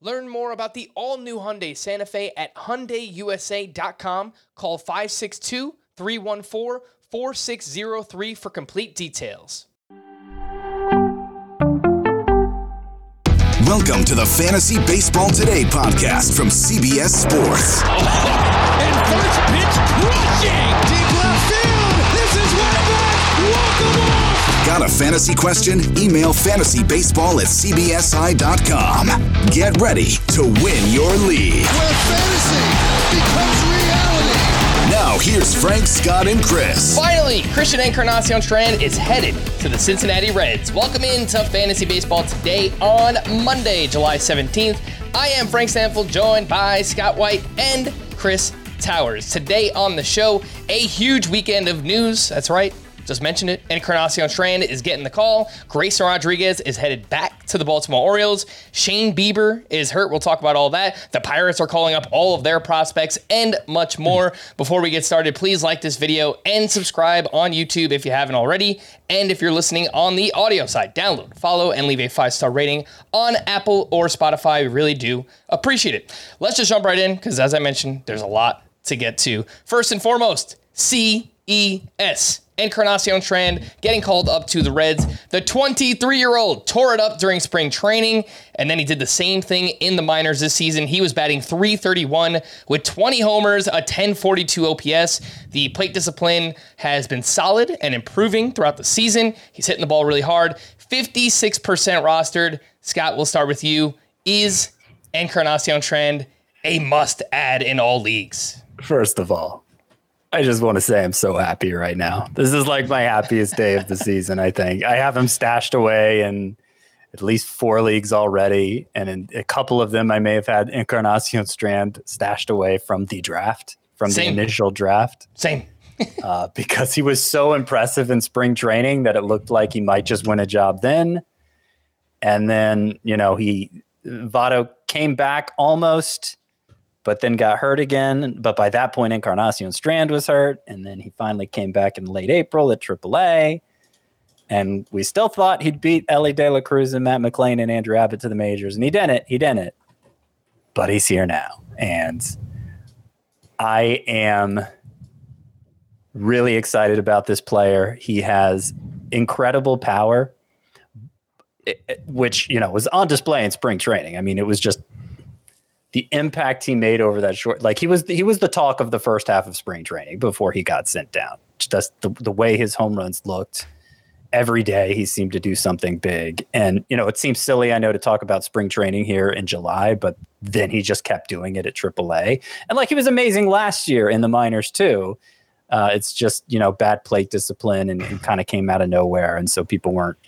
Learn more about the all-new Hyundai Santa Fe at hyundaiusa.com. Call 562-314-4603 for complete details. Welcome to the Fantasy Baseball Today podcast from CBS Sports. And first pitch crushing deep left field. This is way back. Walk 'em off. Got a fantasy question? Email fantasybaseball at cbsi.com. Get ready to win your league. Where fantasy becomes reality. Now, here's Frank, Scott, and Chris. Finally, Christian Encarnacion Strand is headed to the Cincinnati Reds. Welcome into Fantasy Baseball today on Monday, July 17th. I am Frank Stanfield, joined by Scott White and Chris Towers. Today on the show, a huge weekend of news. That's right. Just mentioned it. Encarnacion Strand is getting the call. Grayson Rodriguez is headed back to the Baltimore Orioles. Shane Bieber is hurt. We'll talk about all that. The Pirates are calling up all of their prospects and much more. Before we get started, please like this video and subscribe on YouTube if you haven't already. And if you're listening on the audio side, download, follow, and leave a five star rating on Apple or Spotify. We really do appreciate it. Let's just jump right in because, as I mentioned, there's a lot to get to. First and foremost, CES. Encarnacion Strand getting called up to the Reds. The 23 year old tore it up during spring training, and then he did the same thing in the minors this season. He was batting 331 with 20 homers, a 1042 OPS. The plate discipline has been solid and improving throughout the season. He's hitting the ball really hard. 56% rostered. Scott, we'll start with you. Is Encarnacion Strand a must add in all leagues? First of all, I just want to say I'm so happy right now. This is like my happiest day of the season, I think. I have him stashed away in at least four leagues already. And in a couple of them, I may have had Encarnacion Strand stashed away from the draft, from Same. the initial draft, Same. uh, because he was so impressive in spring training that it looked like he might just win a job then. And then, you know, he, Votto came back almost but then got hurt again. But by that point, Encarnacion Strand was hurt, and then he finally came back in late April at AAA. And we still thought he'd beat Elly De La Cruz and Matt McLain and Andrew Abbott to the majors, and he didn't. He didn't. But he's here now, and I am really excited about this player. He has incredible power, it- it- which you know was on display in spring training. I mean, it was just the impact he made over that short like he was he was the talk of the first half of spring training before he got sent down. Just the, the way his home runs looked. Every day he seemed to do something big. And you know it seems silly i know to talk about spring training here in july but then he just kept doing it at aaa and like he was amazing last year in the minors too. Uh, it's just you know bad plate discipline and, and kind of came out of nowhere. And so people weren't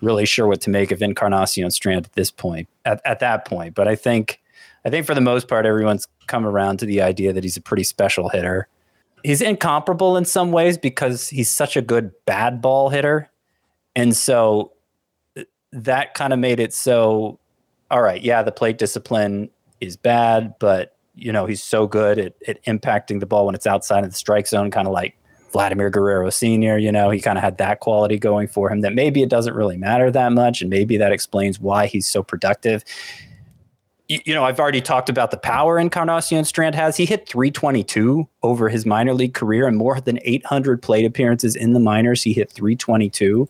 really sure what to make of encarnacion strand at this point at, at that point. But i think I think for the most part, everyone's come around to the idea that he's a pretty special hitter. He's incomparable in some ways because he's such a good bad ball hitter. And so uh, that kind of made it so, all right, yeah, the plate discipline is bad, but you know, he's so good at, at impacting the ball when it's outside of the strike zone, kind of like Vladimir Guerrero Sr., you know, he kind of had that quality going for him that maybe it doesn't really matter that much. And maybe that explains why he's so productive you know, I've already talked about the power Encarnacion Strand has. He hit 322 over his minor league career and more than 800 plate appearances in the minors. He hit 322.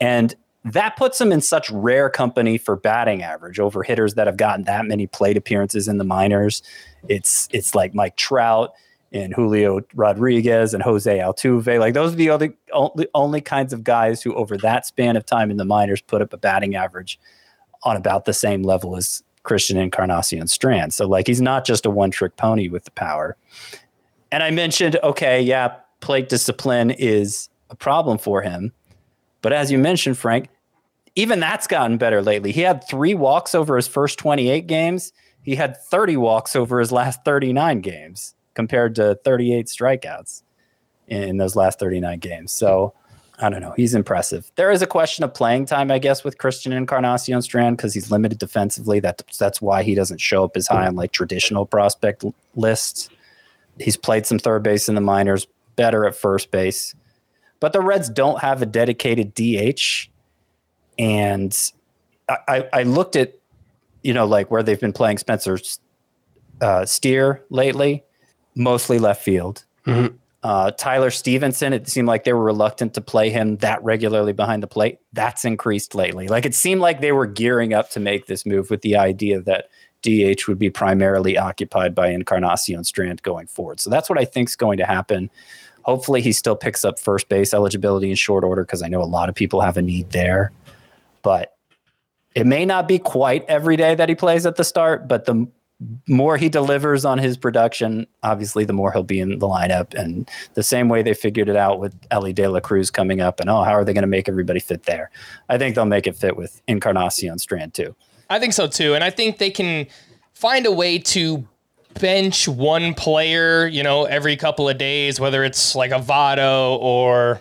And that puts him in such rare company for batting average over hitters that have gotten that many plate appearances in the minors. It's it's like Mike Trout and Julio Rodriguez and Jose Altuve. Like those are the only, only only kinds of guys who over that span of time in the minors put up a batting average on about the same level as Christian Encarnacion Strand. So like he's not just a one trick pony with the power. And I mentioned, okay, yeah, plate discipline is a problem for him. But as you mentioned, Frank, even that's gotten better lately. He had three walks over his first 28 games. He had 30 walks over his last 39 games compared to 38 strikeouts in those last 39 games. So I don't know. He's impressive. There is a question of playing time, I guess, with Christian Encarnacion Strand because he's limited defensively. That that's why he doesn't show up as high on like traditional prospect lists. He's played some third base in the minors, better at first base, but the Reds don't have a dedicated DH. And I, I looked at, you know, like where they've been playing Spencer uh, Steer lately, mostly left field. Mm-hmm. Uh, Tyler Stephenson, it seemed like they were reluctant to play him that regularly behind the plate. That's increased lately. Like it seemed like they were gearing up to make this move with the idea that DH would be primarily occupied by Encarnacion Strand going forward. So that's what I think is going to happen. Hopefully, he still picks up first base eligibility in short order because I know a lot of people have a need there. But it may not be quite every day that he plays at the start, but the more he delivers on his production, obviously, the more he'll be in the lineup. And the same way they figured it out with Elly De La Cruz coming up, and oh, how are they going to make everybody fit there? I think they'll make it fit with Encarnacion Strand too. I think so too, and I think they can find a way to bench one player, you know, every couple of days, whether it's like a Votto or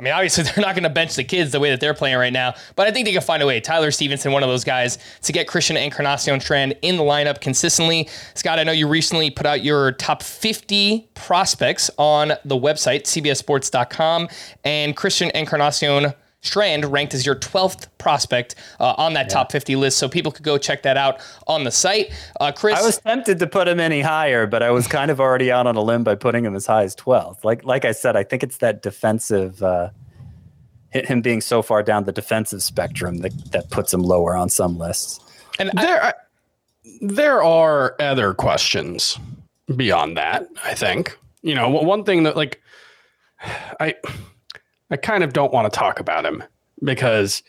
I mean, obviously they're not going to bench the kids the way that they're playing right now, but I think they can find a way. Tyler Stephenson, one of those guys, to get Christian Encarnacion Strand in the lineup consistently. Scott, I know you recently put out your top 50 prospects on the website, cbssports.com, and Christian Encarnacion Strand ranked as your 12th prospect uh, on that yeah. top 50 list. So people could go check that out on the site. Uh, Chris. I was tempted to put him any higher, but I was kind of already out on a limb by putting him as high as 12th. Like, like I said, I think it's that defensive, uh, him being so far down the defensive spectrum that, that puts him lower on some lists. And there, I, there are other questions beyond that, I think. You know, one thing that, like, I I kind of don't want to talk about him because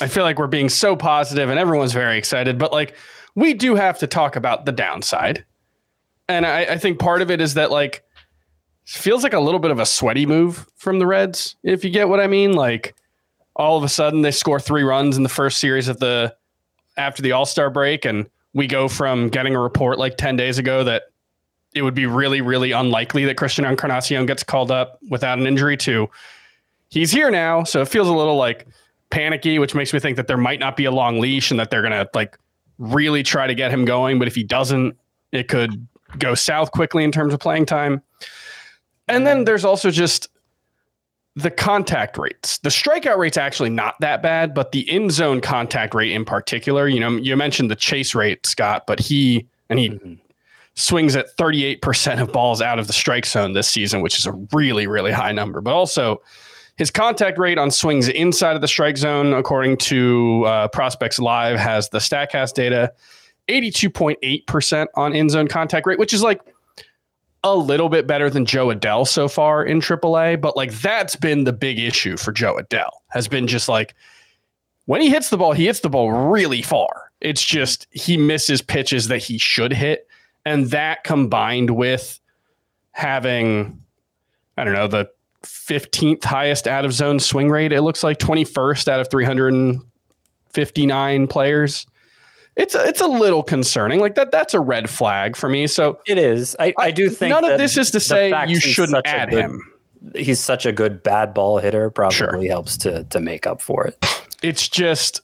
I feel like we're being so positive and everyone's very excited, but like we do have to talk about the downside. And I, I think part of it is that like feels like a little bit of a sweaty move from the Reds, if you get what I mean. Like all of a sudden they score three runs in the first series of the after the All-Star break, and we go from getting a report like 10 days ago that it would be really, really unlikely that Christian Encarnacion gets called up without an injury to he's here now, so it feels a little like panicky, which makes me think that there might not be a long leash and that they're gonna like really try to get him going. But if he doesn't, it could go south quickly in terms of playing time. And then there's also just the contact rates. The strikeout rate's actually not that bad, but the in zone contact rate in particular, you know, you mentioned the chase rate, Scott, but he and he mm-hmm. swings at 38% of balls out of the strike zone this season, which is a really, really high number. But also his contact rate on swings inside of the strike zone, according to uh, Prospects Live, has the StatCast data 82.8% on in zone contact rate, which is like a little bit better than Jo Adell so far in AAA. But like that's been the big issue for Jo Adell, has been just like when he hits the ball, he hits the ball really far. It's just he misses pitches that he should hit. And that combined with having, I don't know, the 15th highest out of zone swing rate. It looks like 21st out of 359 players. It's a, it's a little concerning. Like that that's a red flag for me. So it is. I, I do think none of this is to say you shouldn't add good, him. He's such a good bad ball hitter. Probably sure. helps to to make up for it. It's just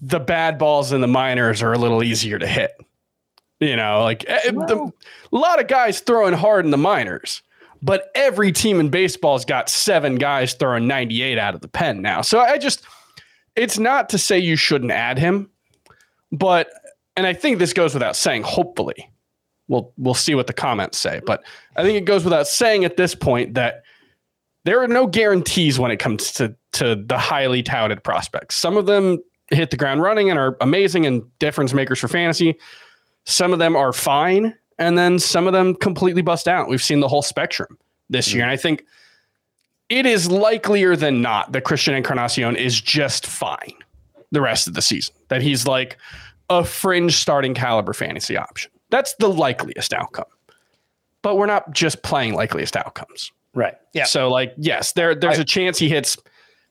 the bad balls in the minors are a little easier to hit. You know, like eh, well, the, a lot of guys throwing hard in the minors but every team in baseball's got seven guys throwing 98 out of the pen now. So I just, it's not to say you shouldn't add him, but and I think this goes without saying. Hopefully, we'll we'll see what the comments say, but I think it goes without saying at this point that there are no guarantees when it comes to to the highly touted prospects. Some of them hit the ground running and are amazing and difference makers for fantasy. Some of them are fine, and then some of them completely bust out. We've seen the whole spectrum this mm. year, and I think it is likelier than not that Christian Encarnacion is just fine the rest of the season. That he's like a fringe starting caliber fantasy option. That's the likeliest outcome. But we're not just playing likeliest outcomes. Right. Yeah. So like, yes, there there's a chance he hits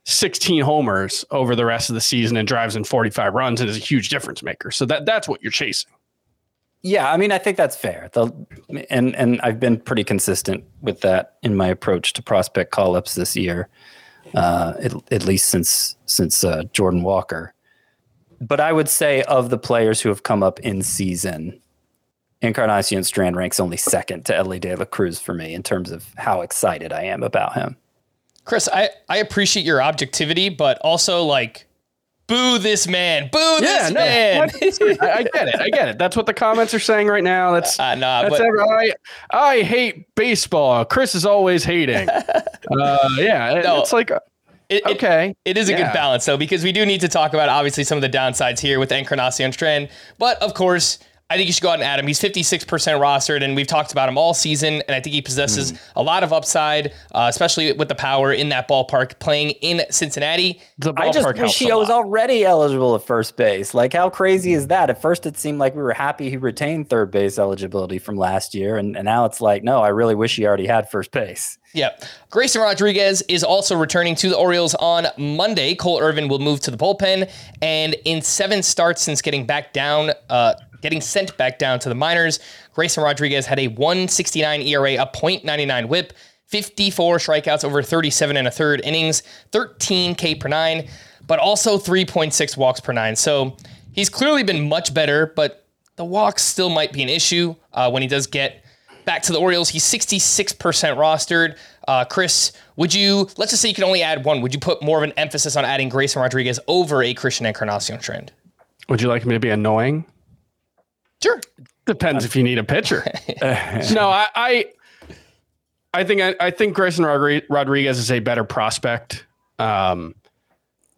16 homers over the rest of the season and drives in 45 runs and is a huge difference maker. So that that's what you're chasing. Yeah, I mean, I think that's fair. The, and and I've been pretty consistent with that in my approach to prospect call ups this year, uh, at, at least since since uh, Jordan Walker. But I would say of the players who have come up in season, Encarnacion Strand ranks only second to Elly De La Cruz for me in terms of how excited I am about him. Chris, I, I appreciate your objectivity, but also like, boo this man, boo this man. I, I get it. I get it. That's what the comments are saying right now. That's Uh, nah, that's but I I hate baseball. Chris is always hating. uh, yeah, it- No. it's like uh, it, it- okay. It is a Yeah. good balance, though, because we do need to talk about obviously some of the downsides here with Encarnacion Strand. But of course, I think you should go out and add him. He's 56% rostered, and we've talked about him all season. And I think he possesses a lot of upside, uh, especially with the power in that ballpark playing in Cincinnati. the ballpark I just wish he was already eligible at first base. Like, how crazy is that? At first, it seemed like we were happy he retained third base eligibility from last year, and, and now it's like, no, I really wish he already had first base. Yep. Grayson Rodriguez is also returning to the Orioles on Monday. Cole Irvin will move to the bullpen, and in seven starts since getting back down, uh, getting sent back down to the minors, Grayson Rodriguez had a 169 ERA, a .99 WHIP, 54 strikeouts over 37 and a third innings, 13 K per nine, but also 3.6 walks per nine. So he's clearly been much better, but the walks still might be an issue uh, when he does get back to the Orioles. He's 66% rostered. Uh, Chris, would you, let's just say you can only add one, would you put more of an emphasis on adding Grayson Rodriguez over a Christian Encarnacion Strand? Would you like me to be annoying? Sure. Depends if you need a pitcher. no, I, I, I think I, I think Grayson Rodriguez is a better prospect. Um,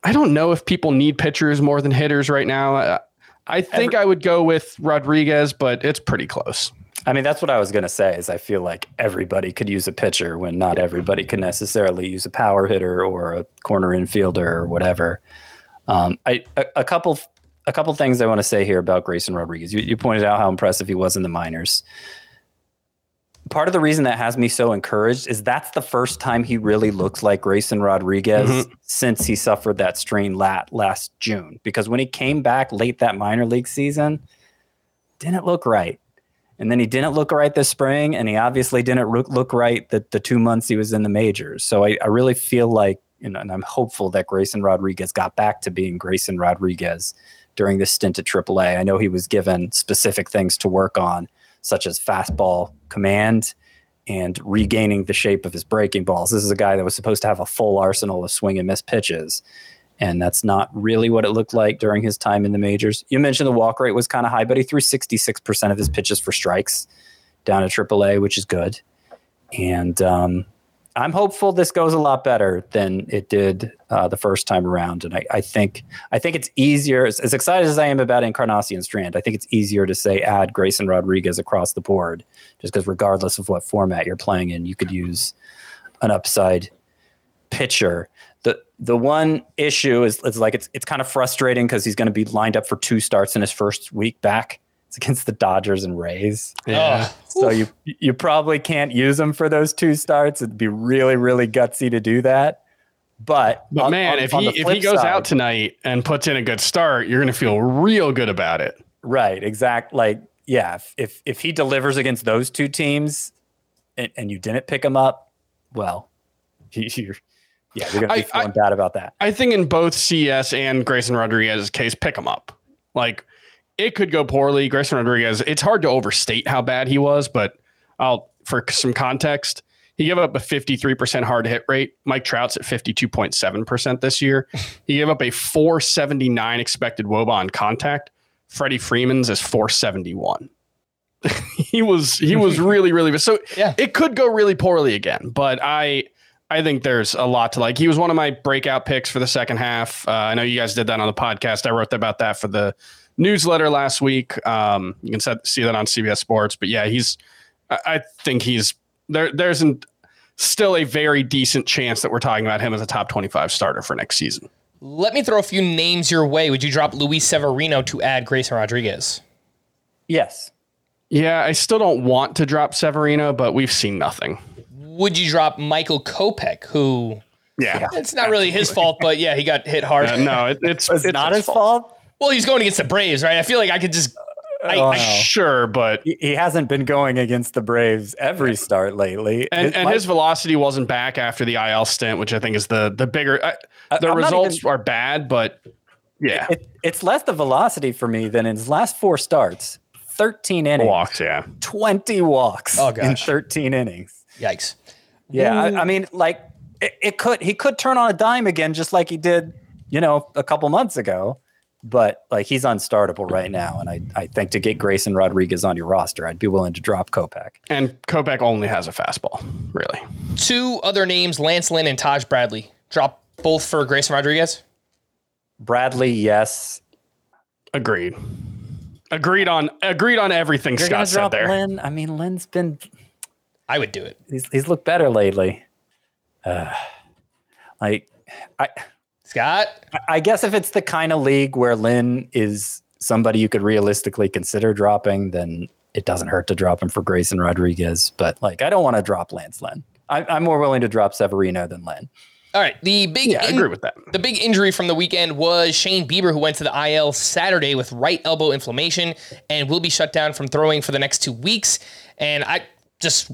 I don't know if people need pitchers more than hitters right now. I, I think I would go with Rodriguez, but it's pretty close. I mean, that's what I was going to say. Is I feel like everybody could use a pitcher when not everybody can necessarily use a power hitter or a corner infielder or whatever. Um, I a, a couple a couple things I want to say here about Grayson Rodriguez. You, you pointed out how impressive he was in the minors. Part of the reason that has me so encouraged is that's the first time he really looks like Grayson Rodriguez mm-hmm. since he suffered that strain lat last June. Because when he came back late that minor league season, didn't look right. And then he didn't look right this spring, and he obviously didn't look, look right the, the two months he was in the majors. So I, I really feel like, you know, and I'm hopeful that Grayson Rodriguez got back to being Grayson Rodriguez during this stint at AAA. I know he was given specific things to work on, such as fastball command and regaining the shape of his breaking balls. This is a guy that was supposed to have a full arsenal of swing and miss pitches. And that's not really what it looked like during his time in the majors. You mentioned the walk rate was kind of high, but he threw 66% of his pitches for strikes down at AAA, which is good. And um, I'm hopeful this goes a lot better than it did uh, the first time around. And I, I think I think it's easier. As, as excited as I am about Encarnacion Strand, I think it's easier to say add Grayson Rodriguez across the board, just because regardless of what format you're playing in, you could use an upside pitcher. The the one issue is, is like it's it's kind of frustrating because he's going to be lined up for two starts in his first week back. It's against the Dodgers and Rays. Yeah. Oh. So you you probably can't use him for those two starts. It'd be really really gutsy to do that. But But on- man, on- if on he if he goes side- out tonight and puts in a good start, you're going to feel real good about it. right, exact like yeah, if if, if he delivers against those two teams, and, and you didn't pick him up, well, you, you're yeah, you're gonna be I- I- feeling bad about that. I think in both CS and Grayson Rodriguez's case, pick him up. Like it could go poorly. Grayson Rodriguez, it's hard to overstate how bad he was, but I'll for some context, he gave up a 53% hard hit rate. Mike Trout's at 52.7% this year. He gave up a 479 expected WOBA on contact, Freddie Freeman's is 471. he was he was really really so Yeah. it could go really poorly again, but I I think there's a lot to like. He was one of my breakout picks for the second half. Uh, I know you guys did that on the podcast. I wrote about that for the newsletter last week. Um, you can set, see that on CBS Sports. But yeah, he's. I, I think he's there. There's an, still a very decent chance that we're talking about him as a top 25 starter for next season. Let me throw a few names your way. Would you drop Luis Severino to add Grayson Rodriguez? Yes. Yeah, I still don't want to drop Severino, but we've seen nothing. Would you drop Michael Kopech, who Yeah. it's not really his fault, but yeah, he got hit hard. Uh, no, it, it's, It's, it's not his fault. Well, he's going against the Braves, right? I feel like I could just. I, Oh, I- no. Sure, but He, he hasn't been going against the Braves every start lately. and, It and might- his velocity wasn't back after the IL stint, which I think is the the bigger. Uh, the I'm results even- are bad, but yeah, it, it's less the velocity for me than in his last four starts. 13 innings, walks. Yeah, 20 walks Oh, in 13 innings. yikes. Yeah, I, I mean, like it, it could he could turn on a dime again, just like he did, you know, a couple months ago. But like he's unstartable right now, and I I think to get Grayson Rodriguez on your roster, I'd be willing to drop Kopech. and Kopech only has a fastball. Really, Two other names: Lance Lynn and Taj Bradley. Drop both for Grayson Rodriguez. Bradley, yes. agreed. Agreed on agreed on everything You're gonna Scott said there. Lynn. I mean, Lynn's been I would do it. he's he's looked better lately. Uh, like I Scott, I guess if it's the kind of league where Lynn is somebody you could realistically consider dropping, then it doesn't hurt to drop him for Grayson Rodriguez. But like, I don't want to drop Lance Lynn. I, I'm more willing to drop Severino than Lynn. all right. The big Yeah, I agree with that. The big injury from the weekend was Shane Bieber, who went to the IL Saturday with right elbow inflammation and will be shut down from throwing for the next two weeks. And I just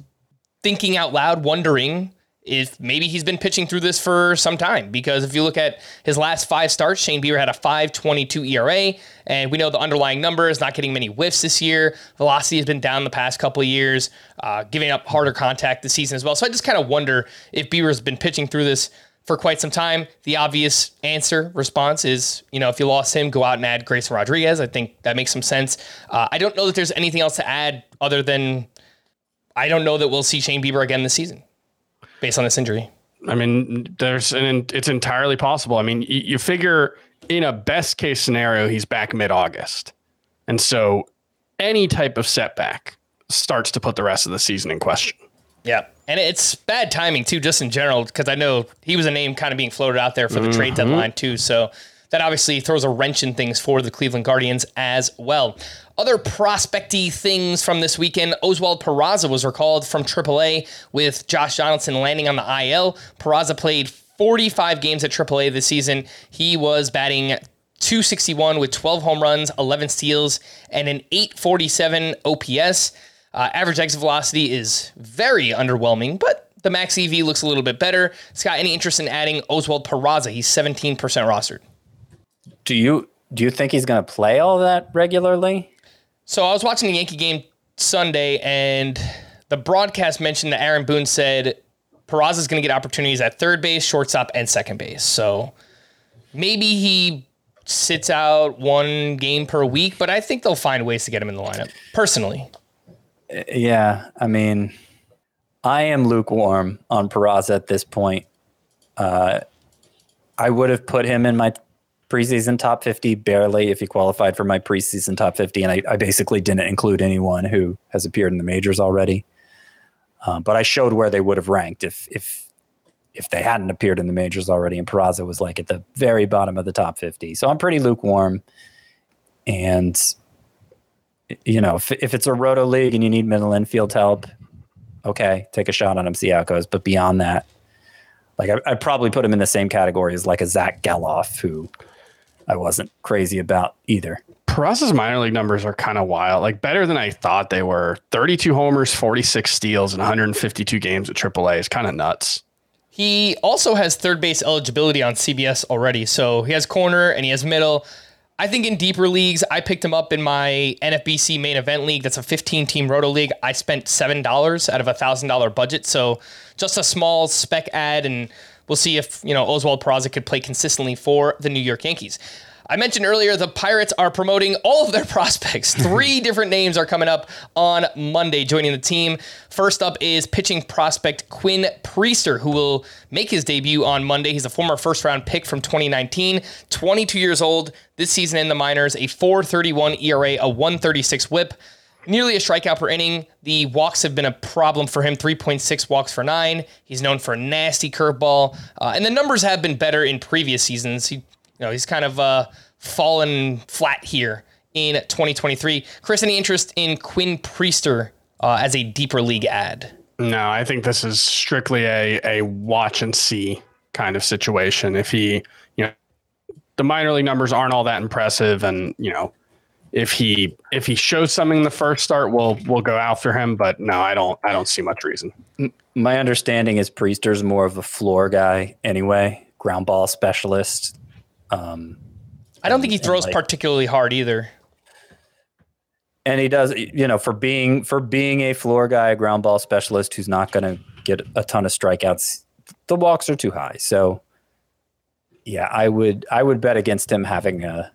thinking out loud, wondering if maybe he's been pitching through this for some time. Because if you look at his last five starts, Shane Bieber had a 5.22 ERA, and we know the underlying numbers, not getting many whiffs this year. Velocity has been down the past couple of years, uh, giving up harder contact this season as well. So I just kind of wonder if Bieber's been pitching through this for quite some time. The obvious answer response is, you know, if you lost him, go out and add Grayson Rodriguez. I think that makes some sense. Uh, I don't know that there's anything else to add other than I don't know that we'll see Shane Bieber again this season based on this injury. I mean, there's an it's entirely possible. I mean, you, you figure in a best case scenario, he's back mid August, and so any type of setback starts to put the rest of the season in question. Yeah. And it's bad timing too, just in general, because I know he was a name kind of being floated out there for the trade mm-hmm. deadline too. So that obviously throws a wrench in things for the Cleveland Guardians as well. Other prospecty things from this weekend, Oswald Peraza was recalled from AAA with Josh Donaldson landing on the IL. Peraza played 45 games at AAA this season. He was batting 261 with 12 home runs, 11 steals, and an 847 OPS. Uh, average exit velocity is very underwhelming, but the max EV looks a little bit better. Scott, any interest in adding Oswald Peraza? He's 17% rostered. Do you do you think he's going to play all that regularly? So I was watching the Yankee game Sunday, and the broadcast mentioned that Aaron Boone said Peraza is going to get opportunities at third base, shortstop, and second base. So maybe he sits out one game per week, but I think they'll find ways to get him in the lineup. Personally, Yeah, I mean, I am lukewarm on Peraza at this point. Uh, I would have put him in my preseason top 50 barely if he qualified for my preseason top 50, and I, I basically didn't include anyone who has appeared in the majors already. Um, but I showed where they would have ranked if if if they hadn't appeared in the majors already, and Peraza was like at the very bottom of the top 50. So I'm pretty lukewarm, and you know, if, if it's a roto league and you need middle infield help, okay, take a shot on him, see how it goes. But beyond that, like I, I'd probably put him in the same category as like a Zack Gelof, who I wasn't crazy about either. Peraza's minor league numbers are kind of wild, like better than I thought they were. 32 homers, 46 steals, and 152 games at AAA is kind of nuts. he also has third base eligibility on CBS already. So he has corner and he has middle. I think in deeper leagues, I picked him up in my NFBC main event league. That's a 15 team roto league. I spent $7 out of a $1,000 budget. So just a small spec ad, and we'll see if, you know, Oswald Peraza could play consistently for the New York Yankees. I mentioned earlier the Pirates are promoting all of their prospects. Three different names are coming up on Monday joining the team. First up is pitching prospect Quinn Priester, who will make his debut on Monday. He's a former first round pick from 2019, 22 years old this season in the minors, a 431 ERA, a 136 whip. Nearly a strikeout per inning. The walks have been a problem for him 3.6 walks for nine. He's known for a nasty curveball. Uh, and the numbers have been better in previous seasons. He you know, he's kind of uh, fallen flat here in 2023. Chris, any interest in Quinn Priester uh, as a deeper league ad? No, I think this is strictly a a watch and see kind of situation. If he, you know, the minor league numbers aren't all that impressive, and you know, if he if he shows something in the first start, we'll we'll go after him. But no, I don't I don't see much reason. My understanding is Priester's more of a floor guy anyway, ground ball specialist. Um, I don't think he throws like, particularly hard either. And he does, you know, for being for being a floor guy, a ground ball specialist who's not going to get a ton of strikeouts, the walks are too high. So, yeah, I would I would bet against him having a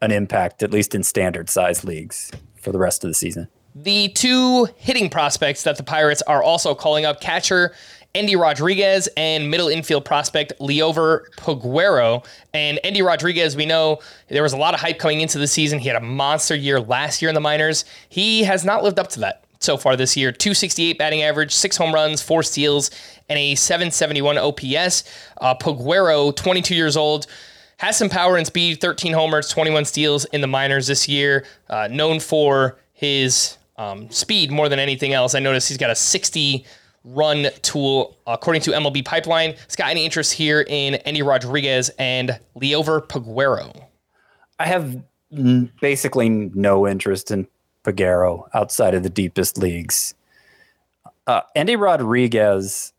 an impact at least in standard size leagues for the rest of the season. The two hitting prospects that the Pirates are also calling up catcher Endy Rodriguez and middle infield prospect Liover Peguero. And Endy Rodriguez, we know there was a lot of hype coming into the season. He had a monster year last year in the minors. He has not lived up to that so far this year. 268 batting average, six home runs, four steals, and a 771 OPS. Uh, Peguero, 22 years old, has some power and speed, 13 homers, 21 steals in the minors this year. Uh, known for his um, speed more than anything else. I noticed he's got a 60 run tool according to MLB Pipeline. Scott, any interest here in Endy Rodriguez and Liover Peguero? I have basically no interest in Peguero outside of the deepest leagues. Uh, Endy Rodriguez,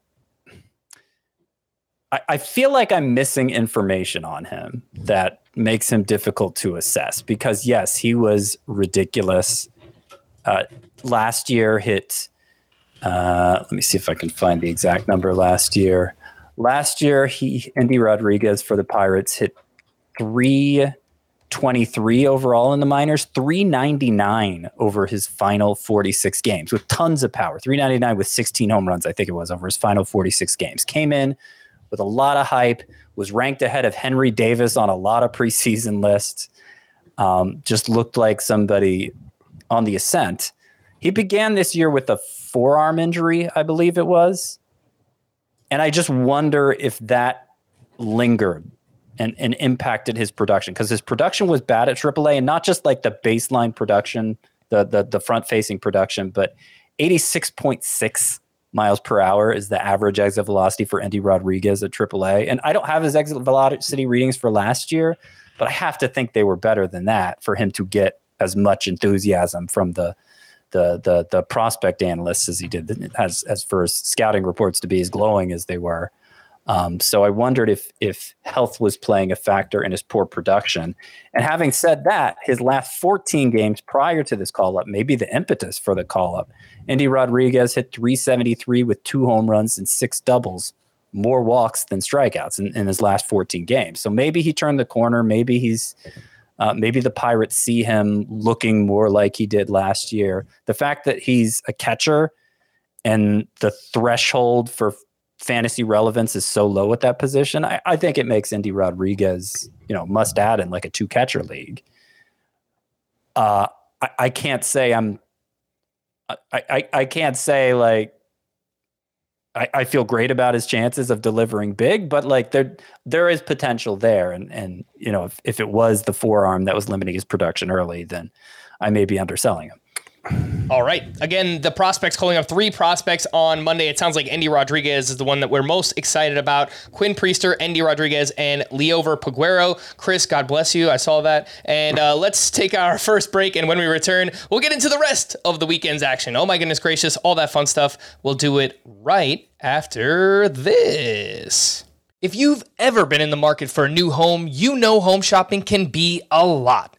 I, I feel like I'm missing information on him that makes him difficult to assess because, yes, he was ridiculous. Uh, last year hit uh, let me see if I can find the exact number last year. Last year, he Endy Rodriguez for the Pirates hit 323 overall in the minors, 399 over his final 46 games with tons of power. 399 with 16 home runs, I think it was, over his final 46 games. Came in with a lot of hype, was ranked ahead of Henry Davis on a lot of preseason lists. Um, just looked like somebody on the ascent. He began this year with a forearm injury, I believe it was. And I just wonder if that lingered and, and impacted his production because his production was bad at AAA and not just like the baseline production, the the, the front facing production, but 86.6 miles per hour is the average exit velocity for Endy Rodriguez at AAA. And I don't have his exit velocity readings for last year, but I have to think they were better than that for him to get as much enthusiasm from the the the the prospect analysts as he did as as for his scouting reports to be as glowing as they were. Um, so I wondered if if health was playing a factor in his poor production. And having said that, his last 14 games prior to this call up, maybe the impetus for the call up, Endy Rodriguez hit 373 with two home runs and six doubles, more walks than strikeouts in, in his last 14 games. So maybe he turned the corner. Maybe he's uh, maybe the Pirates see him looking more like he did last year. The fact that he's a catcher and the threshold for fantasy relevance is so low at that position, I, I think it makes Endy Rodriguez, you know, must add in like a two catcher league. Uh, I, I can't say I'm. I, I, I can't say like I, I feel great about his chances of delivering big, but like there there is potential there. And and you know, if, if it was the forearm that was limiting his production early, then I may be underselling him. All right. Again, the prospects calling up three prospects on Monday. It sounds like Endy Rodriguez is the one that we're most excited about. Quinn Priester, Endy Rodriguez, and Liover Peguero. Chris, God bless you. I saw that. And uh, let's take our first break. And when we return, we'll get into the rest of the weekend's action. Oh my goodness gracious, all that fun stuff. We'll do it right after this. If you've ever been in the market for a new home, you know home shopping can be a lot.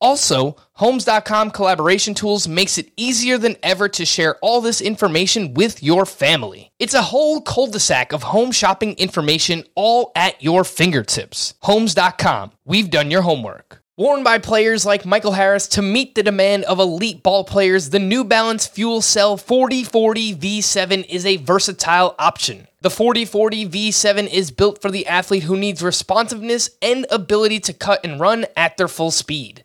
Also, Homes.com collaboration tools makes it easier than ever to share all this information with your family. It's a whole cul-de-sac of home shopping information all at your fingertips. Homes.com. We've done your homework. Worn by players like Michael Harris to meet the demand of elite ball players, the New Balance Fuel Cell 4040 V7 is a versatile option. The 4040 V7 is built for the athlete who needs responsiveness and ability to cut and run at their full speed.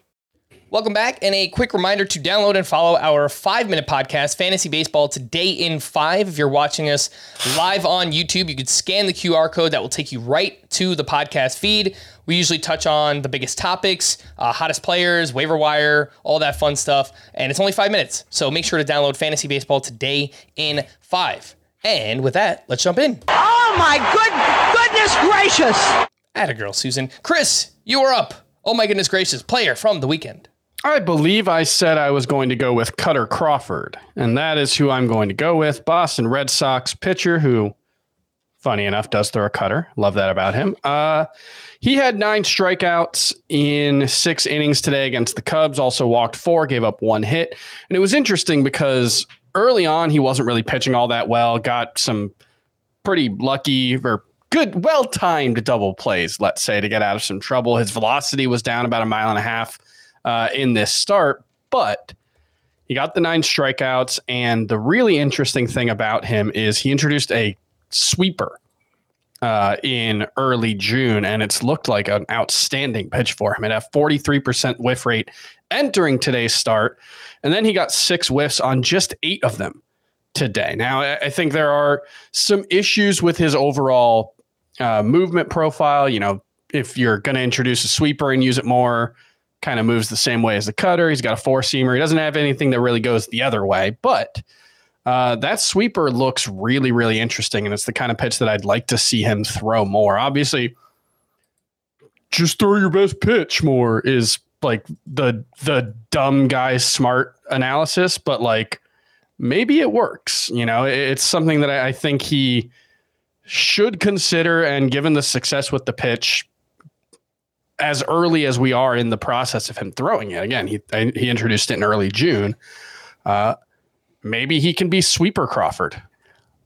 Welcome back, and a quick reminder to download and follow our five minute podcast, Fantasy Baseball Today in Five. If you're watching us live on YouTube, you can scan the QR code that will take you right to the podcast feed. We usually touch on the biggest topics, uh, hottest players, waiver wire, all that fun stuff, and it's only five minutes. So make sure to download Fantasy Baseball Today in Five. And with that, let's jump in. Oh my good goodness gracious! Atta girl, Susan. Chris, you are up. Oh my goodness gracious, player from the weekend. I believe I said I was going to go with Kutter Crawford, and that is who I'm going to go with. Boston Red Sox pitcher who, funny enough, does throw a cutter. Love that about him. Uh, he had nine strikeouts in six innings today against the Cubs, also walked four, gave up one hit. And it was interesting because early on, he wasn't really pitching all that well, got some pretty lucky or good, well timed double plays, let's say, to get out of some trouble. His velocity was down about a mile and a half uh, in this start, but he got the nine strikeouts. And the really interesting thing about him is he introduced a sweeper uh, in early June, and it's looked like an outstanding pitch for him. It had 43% whiff rate entering today's start, and then he got six whiffs on just eight of them today. Now, I think there are some issues with his overall uh, movement profile. You know, if you're going to introduce a sweeper and use it more, kind of moves the same way as the cutter. He's got a four seamer. He doesn't have anything that really goes the other way, but uh, that sweeper looks really, really interesting. And it's the kind of pitch that I'd like to see him throw more. Obviously, just throw your best pitch more is like the the dumb guy smart analysis, but like maybe it works. You know, it's something that I think he should consider. And given the success with the pitch, as early as we are in the process of him throwing it. Again, he he introduced it in early June. Uh, maybe he can be sweeper Crawford.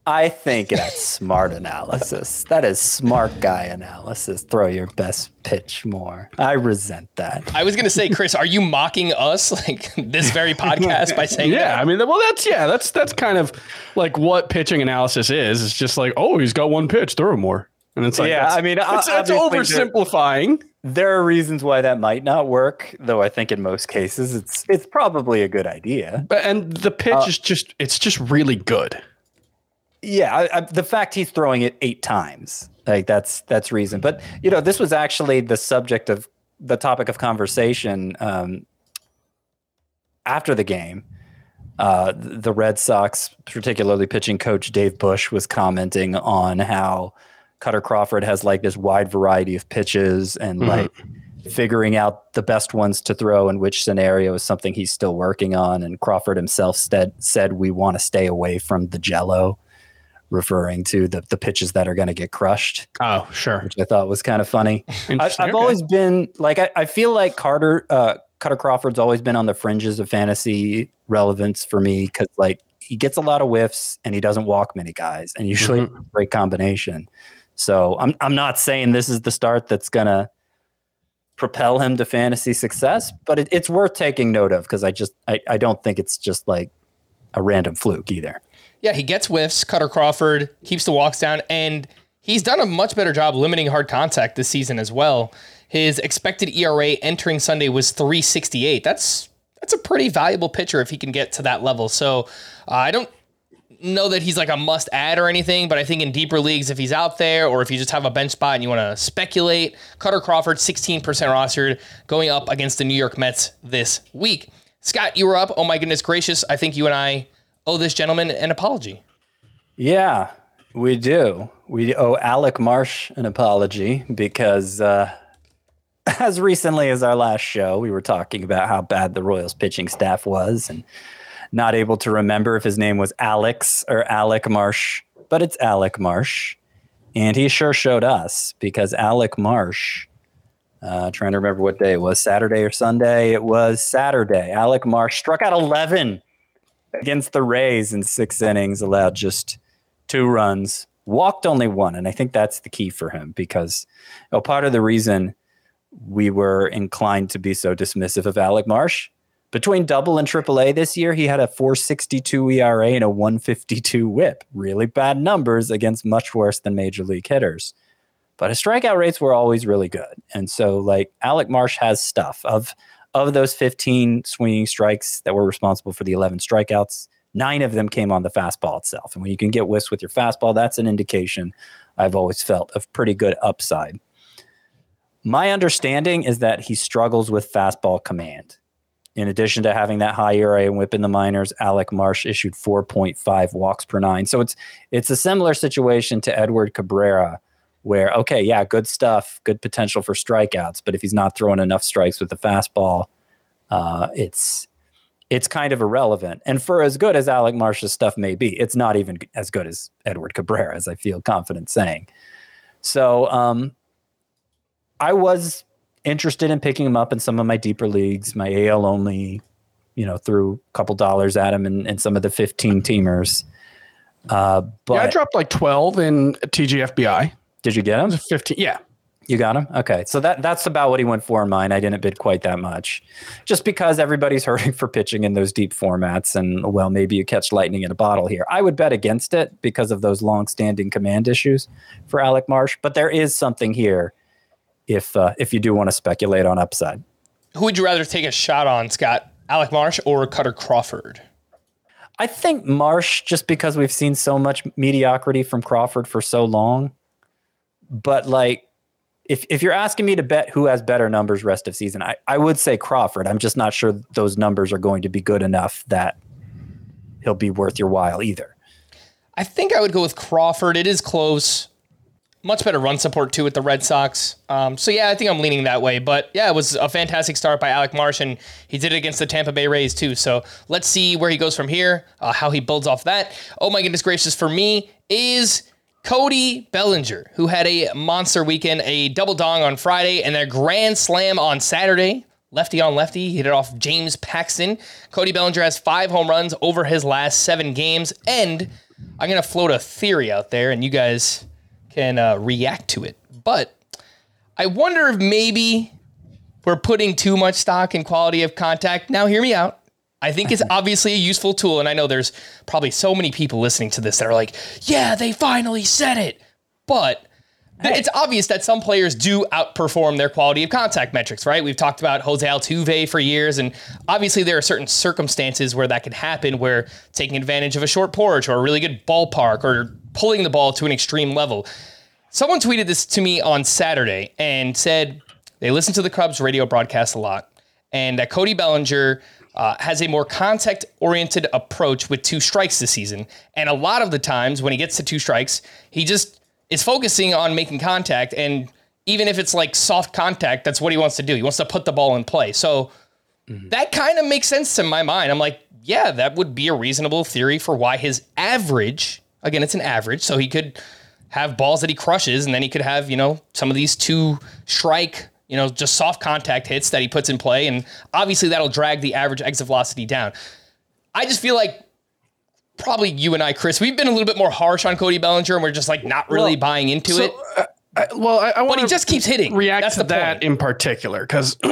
I think that's smart analysis. That is smart guy analysis. Throw your best pitch more. I resent that. I was going to say, Chris, are you mocking us like this very podcast by saying yeah, that? I mean, well, that's yeah, that's that's kind of like what pitching analysis is. It's just like, oh, he's got one pitch, throw him more, and it's like, yeah, I mean, it's, it's oversimplifying. There are reasons why that might not work, though. I think in most cases, it's it's probably a good idea. But and the pitch uh, is just it's just really good. Yeah, I, I, the fact he's throwing it eight times, like that's that's reason. But you know, this was actually the subject of the topic of conversation um, after the game. Uh, the Red Sox, particularly pitching coach Dave Bush, was commenting on how Kutter Crawford has like this wide variety of pitches and mm-hmm. like figuring out the best ones to throw in which scenario is something he's still working on. And Crawford himself said, said we want to stay away from the jello, referring to the, the pitches that are going to get crushed. Oh, sure. Which I thought was kind of funny. I, have always been like, I, I feel like Carter, uh, Kutter Crawford's always been on the fringes of fantasy relevance for me because like he gets a lot of whiffs and he doesn't walk many guys and usually mm-hmm. great combination. So I'm I'm not saying this is the start that's gonna propel him to fantasy success, but it, it's worth taking note of because I just I, I don't think it's just like a random fluke either. Yeah, he gets whiffs. Kutter Crawford keeps the walks down, and he's done a much better job limiting hard contact this season as well. His expected ERA entering Sunday was 368. That's that's a pretty valuable pitcher if he can get to that level. So uh, I don't know that he's like a must add or anything, but I think in deeper leagues, if he's out there or if you just have a bench spot and you want to speculate, Kutter Crawford, 16% rostered, going up against the New York Mets this week. Scott, you were up. Oh my goodness gracious. I think you and I owe this gentleman an apology. Yeah, we do. We owe Alec Marsh an apology because uh, as recently as our last show, we were talking about how bad the Royals pitching staff was and not able to remember if his name was Alex or Alec Marsh, but it's Alec Marsh. And he sure showed us because Alec Marsh, uh, trying to remember what day it was, Saturday or Sunday? It was Saturday. Alec Marsh struck out 11 against the Rays in six innings, allowed just two runs, walked only one. And I think that's the key for him because you know, part of the reason we were inclined to be so dismissive of Alec Marsh between double and triple A this year, he had a 462 ERA and a 152 whip. Really bad numbers against much worse than major league hitters. But his strikeout rates were always really good. And so like Alec Marsh has stuff of of those 15 swinging strikes that were responsible for the 11 strikeouts, nine of them came on the fastball itself. And when you can get whiffs with your fastball, that's an indication I've always felt of pretty good upside. My understanding is that he struggles with fastball command. In addition to having that high ERA and whip in the minors, Alec Marsh issued 4.5 walks per nine. So it's it's a similar situation to Edward Cabrera, where okay, yeah, good stuff, good potential for strikeouts, but if he's not throwing enough strikes with the fastball, uh, it's it's kind of irrelevant. And for as good as Alec Marsh's stuff may be, it's not even as good as Edward Cabrera, as I feel confident saying. So um, I was interested in picking him up in some of my deeper leagues, my AL only, you know, threw a couple dollars at him in, in some of the 15 teamers. Uh, but yeah, I dropped like 12 in TGFBI. Did you get him? 15. Yeah. You got him? Okay. So that that's about what he went for in mine. I didn't bid quite that much. Just because everybody's hurting for pitching in those deep formats and well, maybe you catch lightning in a bottle here. I would bet against it because of those long-standing command issues for Alec Marsh, but there is something here if uh, if you do want to speculate on upside. Who would you rather take a shot on, Scott? Alec Marsh or Kutter Crawford? I think Marsh, just because we've seen so much mediocrity from Crawford for so long. But like, if if you're asking me to bet who has better numbers rest of season, I, I would say Crawford. I'm just not sure those numbers are going to be good enough that he'll be worth your while either. I think I would go with Crawford. It is close much better run support too with the Red Sox. Um, so yeah, I think I'm leaning that way. But yeah, it was a fantastic start by Alec Marsh, and he did it against the Tampa Bay Rays too. So let's see where he goes from here, uh, how he builds off that. Oh my goodness gracious, for me is Cody Bellinger, who had a monster weekend, a double dong on Friday, and a grand slam on Saturday. Lefty on lefty, he hit it off James Paxton. Cody Bellinger has five home runs over his last seven games, and I'm gonna float a theory out there, and you guys can uh, react to it. But I wonder if maybe we're putting too much stock in quality of contact. Now, hear me out. I think it's obviously a useful tool. And I know there's probably so many people listening to this that are like, yeah, they finally said it. But hey. it's obvious that some players do outperform their quality of contact metrics, right? We've talked about Jose Altuve for years. And obviously, there are certain circumstances where that can happen, where taking advantage of a short porch or a really good ballpark or pulling the ball to an extreme level. Someone tweeted this to me on Saturday and said they listen to the Cubs radio broadcast a lot, and that Cody Bellinger uh, has a more contact oriented approach with two strikes this season. And a lot of the times when he gets to two strikes, he just is focusing on making contact. And even if it's like soft contact, that's what he wants to do. He wants to put the ball in play. So mm-hmm. that kind of makes sense to my mind. I'm like, yeah, that would be a reasonable theory for why his average Again, it's an average, so he could have balls that he crushes, and then he could have you know some of these two strike, you know, just soft contact hits that he puts in play, and obviously that'll drag the average exit velocity down. I just feel like probably you and I, Chris, we've been a little bit more harsh on Cody Bellinger, and we're just like not really well, buying into so, it. Uh, I, well, I, I want but he just keeps hitting. React That's to that point. in particular because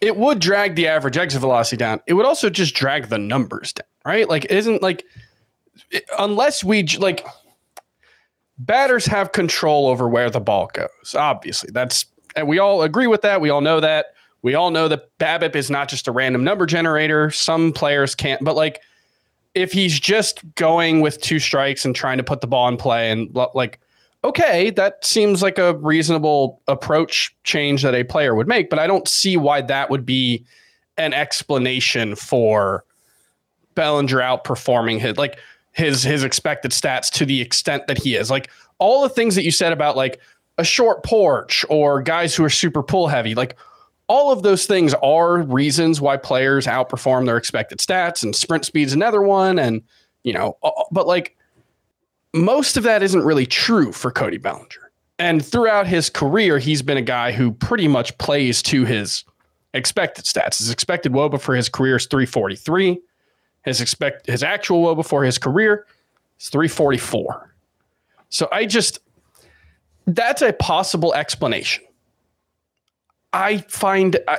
it would drag the average exit velocity down. It would also just drag the numbers down, right? Like, isn't like unless we like batters have control over where the ball goes. Obviously, that's and we all agree with that. We all know that. We all know that BABIP is not just a random number generator. Some players can't, but like if he's just going with two strikes and trying to put the ball in play and like okay, that seems like a reasonable approach change that a player would make, but I don't see why that would be an explanation for Bellinger outperforming his like his his expected stats to the extent that he is. Like all the things that you said about like a short porch or guys who are super pull heavy, like all of those things are reasons why players outperform their expected stats and sprint speed's another one and you know but like most of that isn't really true for Cody Bellinger. And throughout his career, he's been a guy who pretty much plays to his expected stats. His expected WOBA for his career is 343. His expect his actual WOBA before his career is 344. So I just that's a possible explanation. I find I,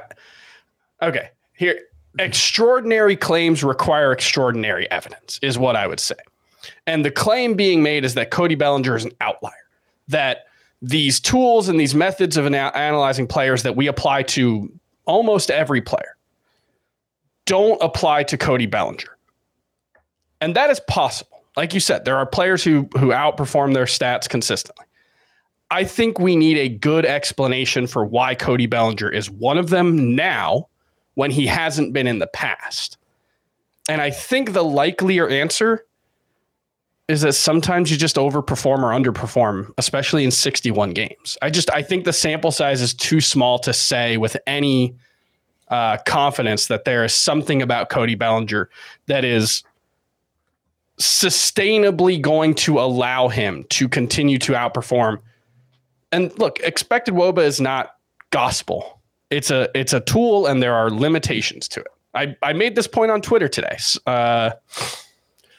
okay here extraordinary claims require extraordinary evidence is what I would say. And the claim being made is that Cody Bellinger is an outlier, that these tools and these methods of ana- analyzing players that we apply to almost every player don't apply to Cody Bellinger. And that is possible. Like you said, there are players who who outperform their stats consistently. I think we need a good explanation for why Cody Bellinger is one of them now when he hasn't been in the past. And I think the likelier answer is that sometimes you just overperform or underperform, especially in 61 games. I just I think the sample size is too small to say with any uh, confidence that there is something about Cody Bellinger that is sustainably going to allow him to continue to outperform. And look, expected WOBA is not gospel. It's a it's a tool, and there are limitations to it. I, I made this point on Twitter today. Uh,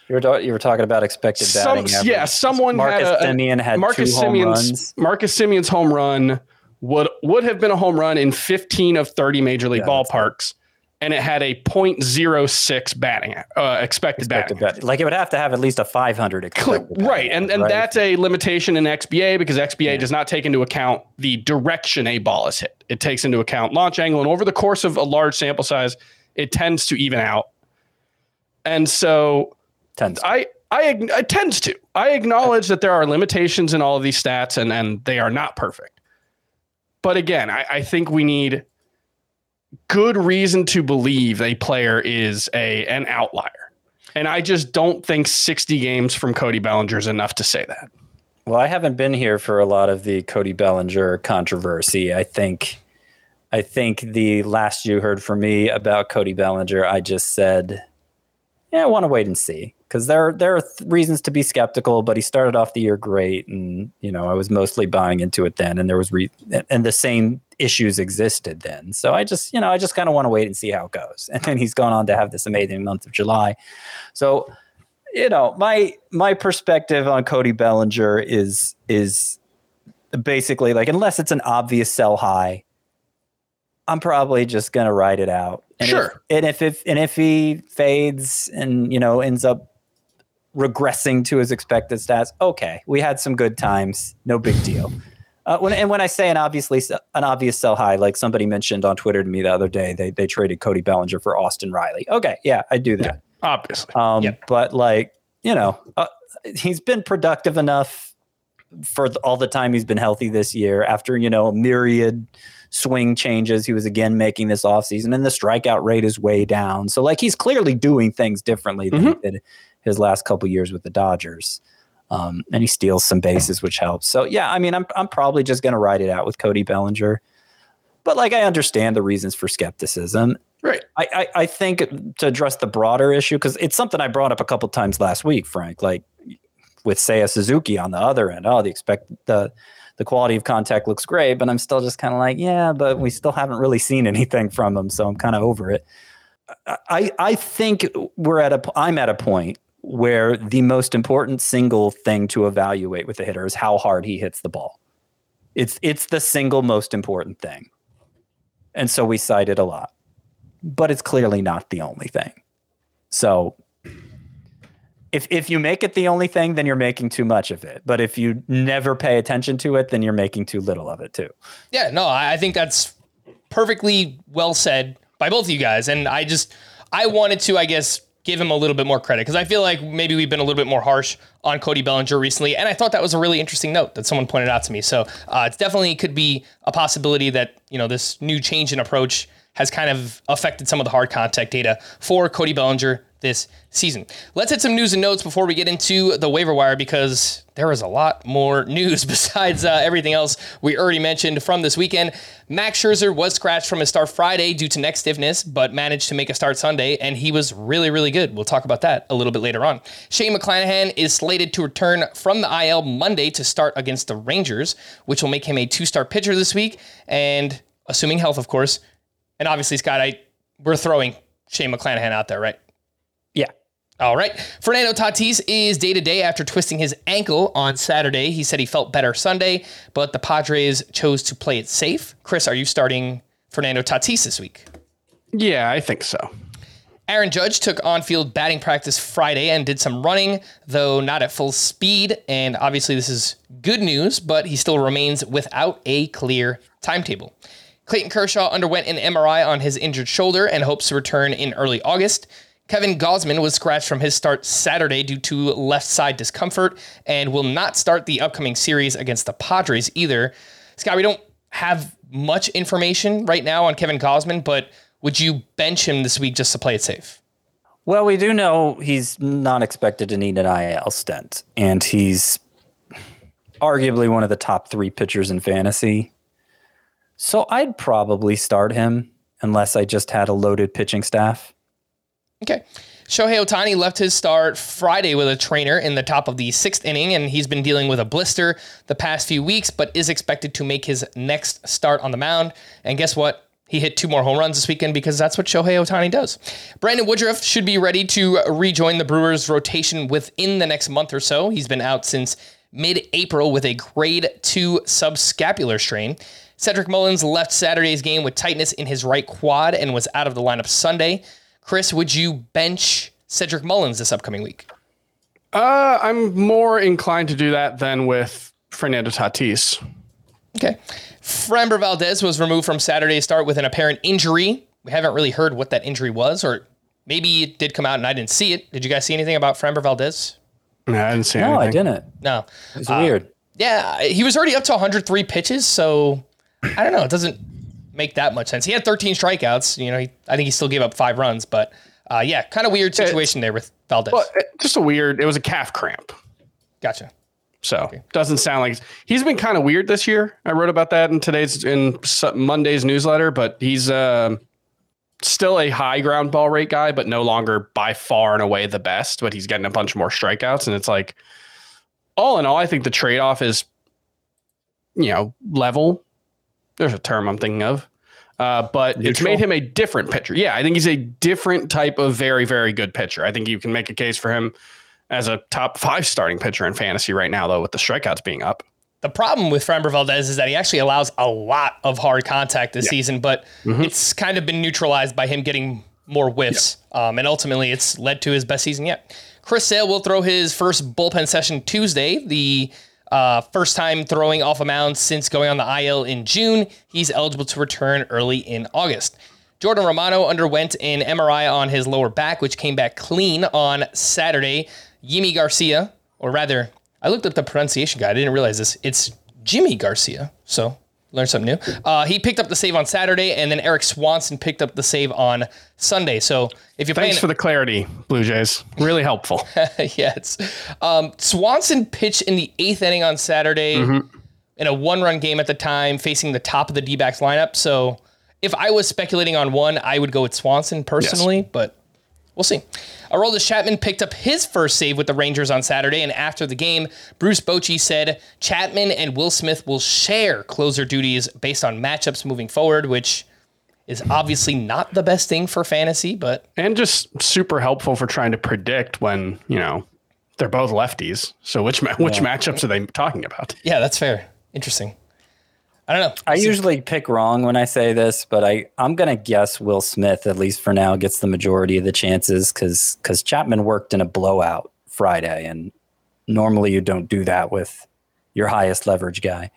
you were, you were talking about expected batting Some, Yeah, someone Marcus had a, Semien had Marcus two home runs. Marcus Semien's home run would would have been a home run in 15 of 30 major league Yeah, ballparks, and it had a .06 batting uh, expected, Expected batting. bat- Like it would have to have at least a 500 expected Right, and and right? that's a limitation in XBA because XBA does not take into account the direction a ball is hit. It takes into account launch angle, and over the course of a large sample size, it tends to even out. And so Tends. I I it tends to. I acknowledge that there are limitations in all of these stats, and and they are not perfect. But again, I, I think we need good reason to believe a player is a an outlier, and I just don't think sixty games from Cody Bellinger is enough to say that. Well, I haven't been here for a lot of the Cody Bellinger controversy. I think I think the last you heard from me about Cody Bellinger, I just said, yeah, I want to wait and see because there there are th- reasons to be skeptical. But he started off the year great, and you know I was mostly buying into it then, and there was re- and the same issues existed then. So I just you know I just kind of want to wait and see how it goes. And then he's gone on to have this amazing month of July. So you know my my perspective on Cody Bellinger is is basically like unless it's an obvious sell high, I'm probably just gonna ride it out. And Sure. If, and if if and if he fades and you know ends up regressing to his expected stats, okay, we had some good times, no big deal. Uh, when, and when I say an obviously an obvious sell high, like somebody mentioned on Twitter to me the other day, they they traded Cody Bellinger for Austin Riley. Okay, yeah, I do that. Obviously, Um, Yep. But like, you know, uh, he's been productive enough for all the time he's been healthy this year. After you know a myriad swing changes, he was again making this offseason, and the strikeout rate is way down. So like, he's clearly doing things differently than he did his last couple years with the Dodgers. Um, and he steals some bases, which helps. So yeah, I mean, I'm I'm probably just gonna ride it out with Cody Bellinger. But like, I understand the reasons for skepticism. right. I, I, I think to address the broader issue, because it's something I brought up a couple times last week, Frank, like with Seiya Suzuki on the other end. Oh, the expect the the quality of contact looks great, but I'm still just kind of like, yeah, but we still haven't really seen anything from him, so I'm kind of over it. I I think we're at a I'm at a point where the most important single thing to evaluate with a hitter is how hard he hits the ball. It's it's the single most important thing. And so we cite it a lot but it's clearly not the only thing. So if if you make it the only thing, then you're making too much of it. But if you never pay attention to it, then you're making too little of it too. Yeah, no, I think that's perfectly well said by both of you guys. And I just, I wanted to, I guess, give him a little bit more credit because I feel like maybe we've been a little bit more harsh on Cody Bellinger recently. And I thought that was a really interesting note that someone pointed out to me. So uh, it definitely could be a possibility that, you know, this new change in approach has kind of affected some of the hard contact data for Cody Bellinger this season. Let's hit some news and notes before we get into the waiver wire because there is a lot more news besides uh, everything else we already mentioned from this weekend. Max Scherzer was scratched from his start Friday due to neck stiffness, but managed to make a start Sunday, and he was really, really good. We'll talk about that a little bit later on. Shane McClanahan is slated to return from the IL Monday to start against the Rangers, which will make him a two-star pitcher this week, and assuming health, of course. And obviously, Scott, I we're throwing Shane McClanahan out there, right? All right. Fernando Tatis is day to day after twisting his ankle on Saturday. He said he felt better Sunday, but the Padres chose to play it safe. Chris, are you starting Fernando Tatis this week? Yeah, I think so. Aaron Judge took on field batting practice Friday and did some running, though not at full speed. And obviously, this is good news, but he still remains without a clear timetable. Clayton Kershaw underwent an MRI on his injured shoulder and hopes to return in early August. Kevin Gausman was scratched from his start Saturday due to left side discomfort and will not start the upcoming series against the Padres either. Scott, we don't have much information right now on Kevin Gausman, but would you bench him this week just to play it safe? Well, we do know he's not expected to need an IL stint, and he's arguably one of the top three pitchers in fantasy. So I'd probably start him unless I just had a loaded pitching staff. Okay. Shohei Ohtani left his start Friday with a trainer in the top of the sixth inning, and he's been dealing with a blister the past few weeks, but is expected to make his next start on the mound. And guess what? He hit two more home runs this weekend because that's what Shohei Ohtani does. Brandon Woodruff should be ready to rejoin the Brewers' rotation within the next month or so. He's been out since mid April with a grade two subscapular strain. Cedric Mullins left Saturday's game with tightness in his right quad and was out of the lineup Sunday. Chris, would you bench Cedric Mullins this upcoming week? Uh, I'm more inclined to do that than with Fernando Tatis. Okay. Framber Valdez was removed from Saturday's start with an apparent injury. We haven't really heard what that injury was, or maybe it did come out and I didn't see it. Did you guys see anything about Framber Valdez? No, I didn't see No, I didn't. No. It's weird. Yeah, he was already up to 103 pitches, so I don't know. It doesn't make that much sense. He had 13 strikeouts. You know, he, I think he still gave up five runs, but uh, yeah, kind of weird situation there with Valdez. Well, just a weird. It was a calf cramp. Gotcha. So doesn't sound like he's been kind of weird this year. I wrote about that in today's in Monday's newsletter, but he's um still a high ground ball rate guy, but no longer by far and away the best. But he's getting a bunch more strikeouts, and it's like all in all, I think the trade off is you know level. There's a term I'm thinking of. Uh, but it's made him a different pitcher. Yeah, I think he's a different type of very, very good pitcher. I think you can make a case for him as a top five starting pitcher in fantasy right now, though, with the strikeouts being up. The problem with Framber Valdez is that he actually allows a lot of hard contact this season, but it's kind of been neutralized by him getting more whiffs. Um, and ultimately, it's led to his best season yet. Chris Sale will throw his first bullpen session Tuesday, the uh, first time throwing off a mound since going on the IL in June. He's eligible to return early in August. Jordan Romano underwent an MRI on his lower back, which came back clean on Saturday. Yimi Garcia, or rather, I looked up the pronunciation guide. I didn't realize this. It's Jimmy Garcia. So learn something new. Uh, he picked up the save on Saturday, and then Erik Swanson picked up the save on Sunday. So if you're Thanks playing, for the clarity, Blue Jays. Really helpful. yes, um, Swanson pitched in the eighth inning on Saturday in a one-run game at the time, facing the top of the D-backs lineup. So if I was speculating on one, I would go with Swanson personally, but we'll see. Aroldis Chapman picked up his first save with the Rangers on Saturday, and after the game, Bruce Bochy said Chapman and Will Smith will share closer duties based on matchups moving forward, which is obviously not the best thing for fantasy, but and just super helpful for trying to predict when, you know, they're both lefties. So which ma- which matchups are they talking about? yeah, that's fair. Interesting. I don't know. I usually pick wrong when I say this, but I I'm gonna guess Will Smith at least for now gets the majority of the chances because because Chapman worked in a blowout Friday, and normally you don't do that with your highest leverage guy.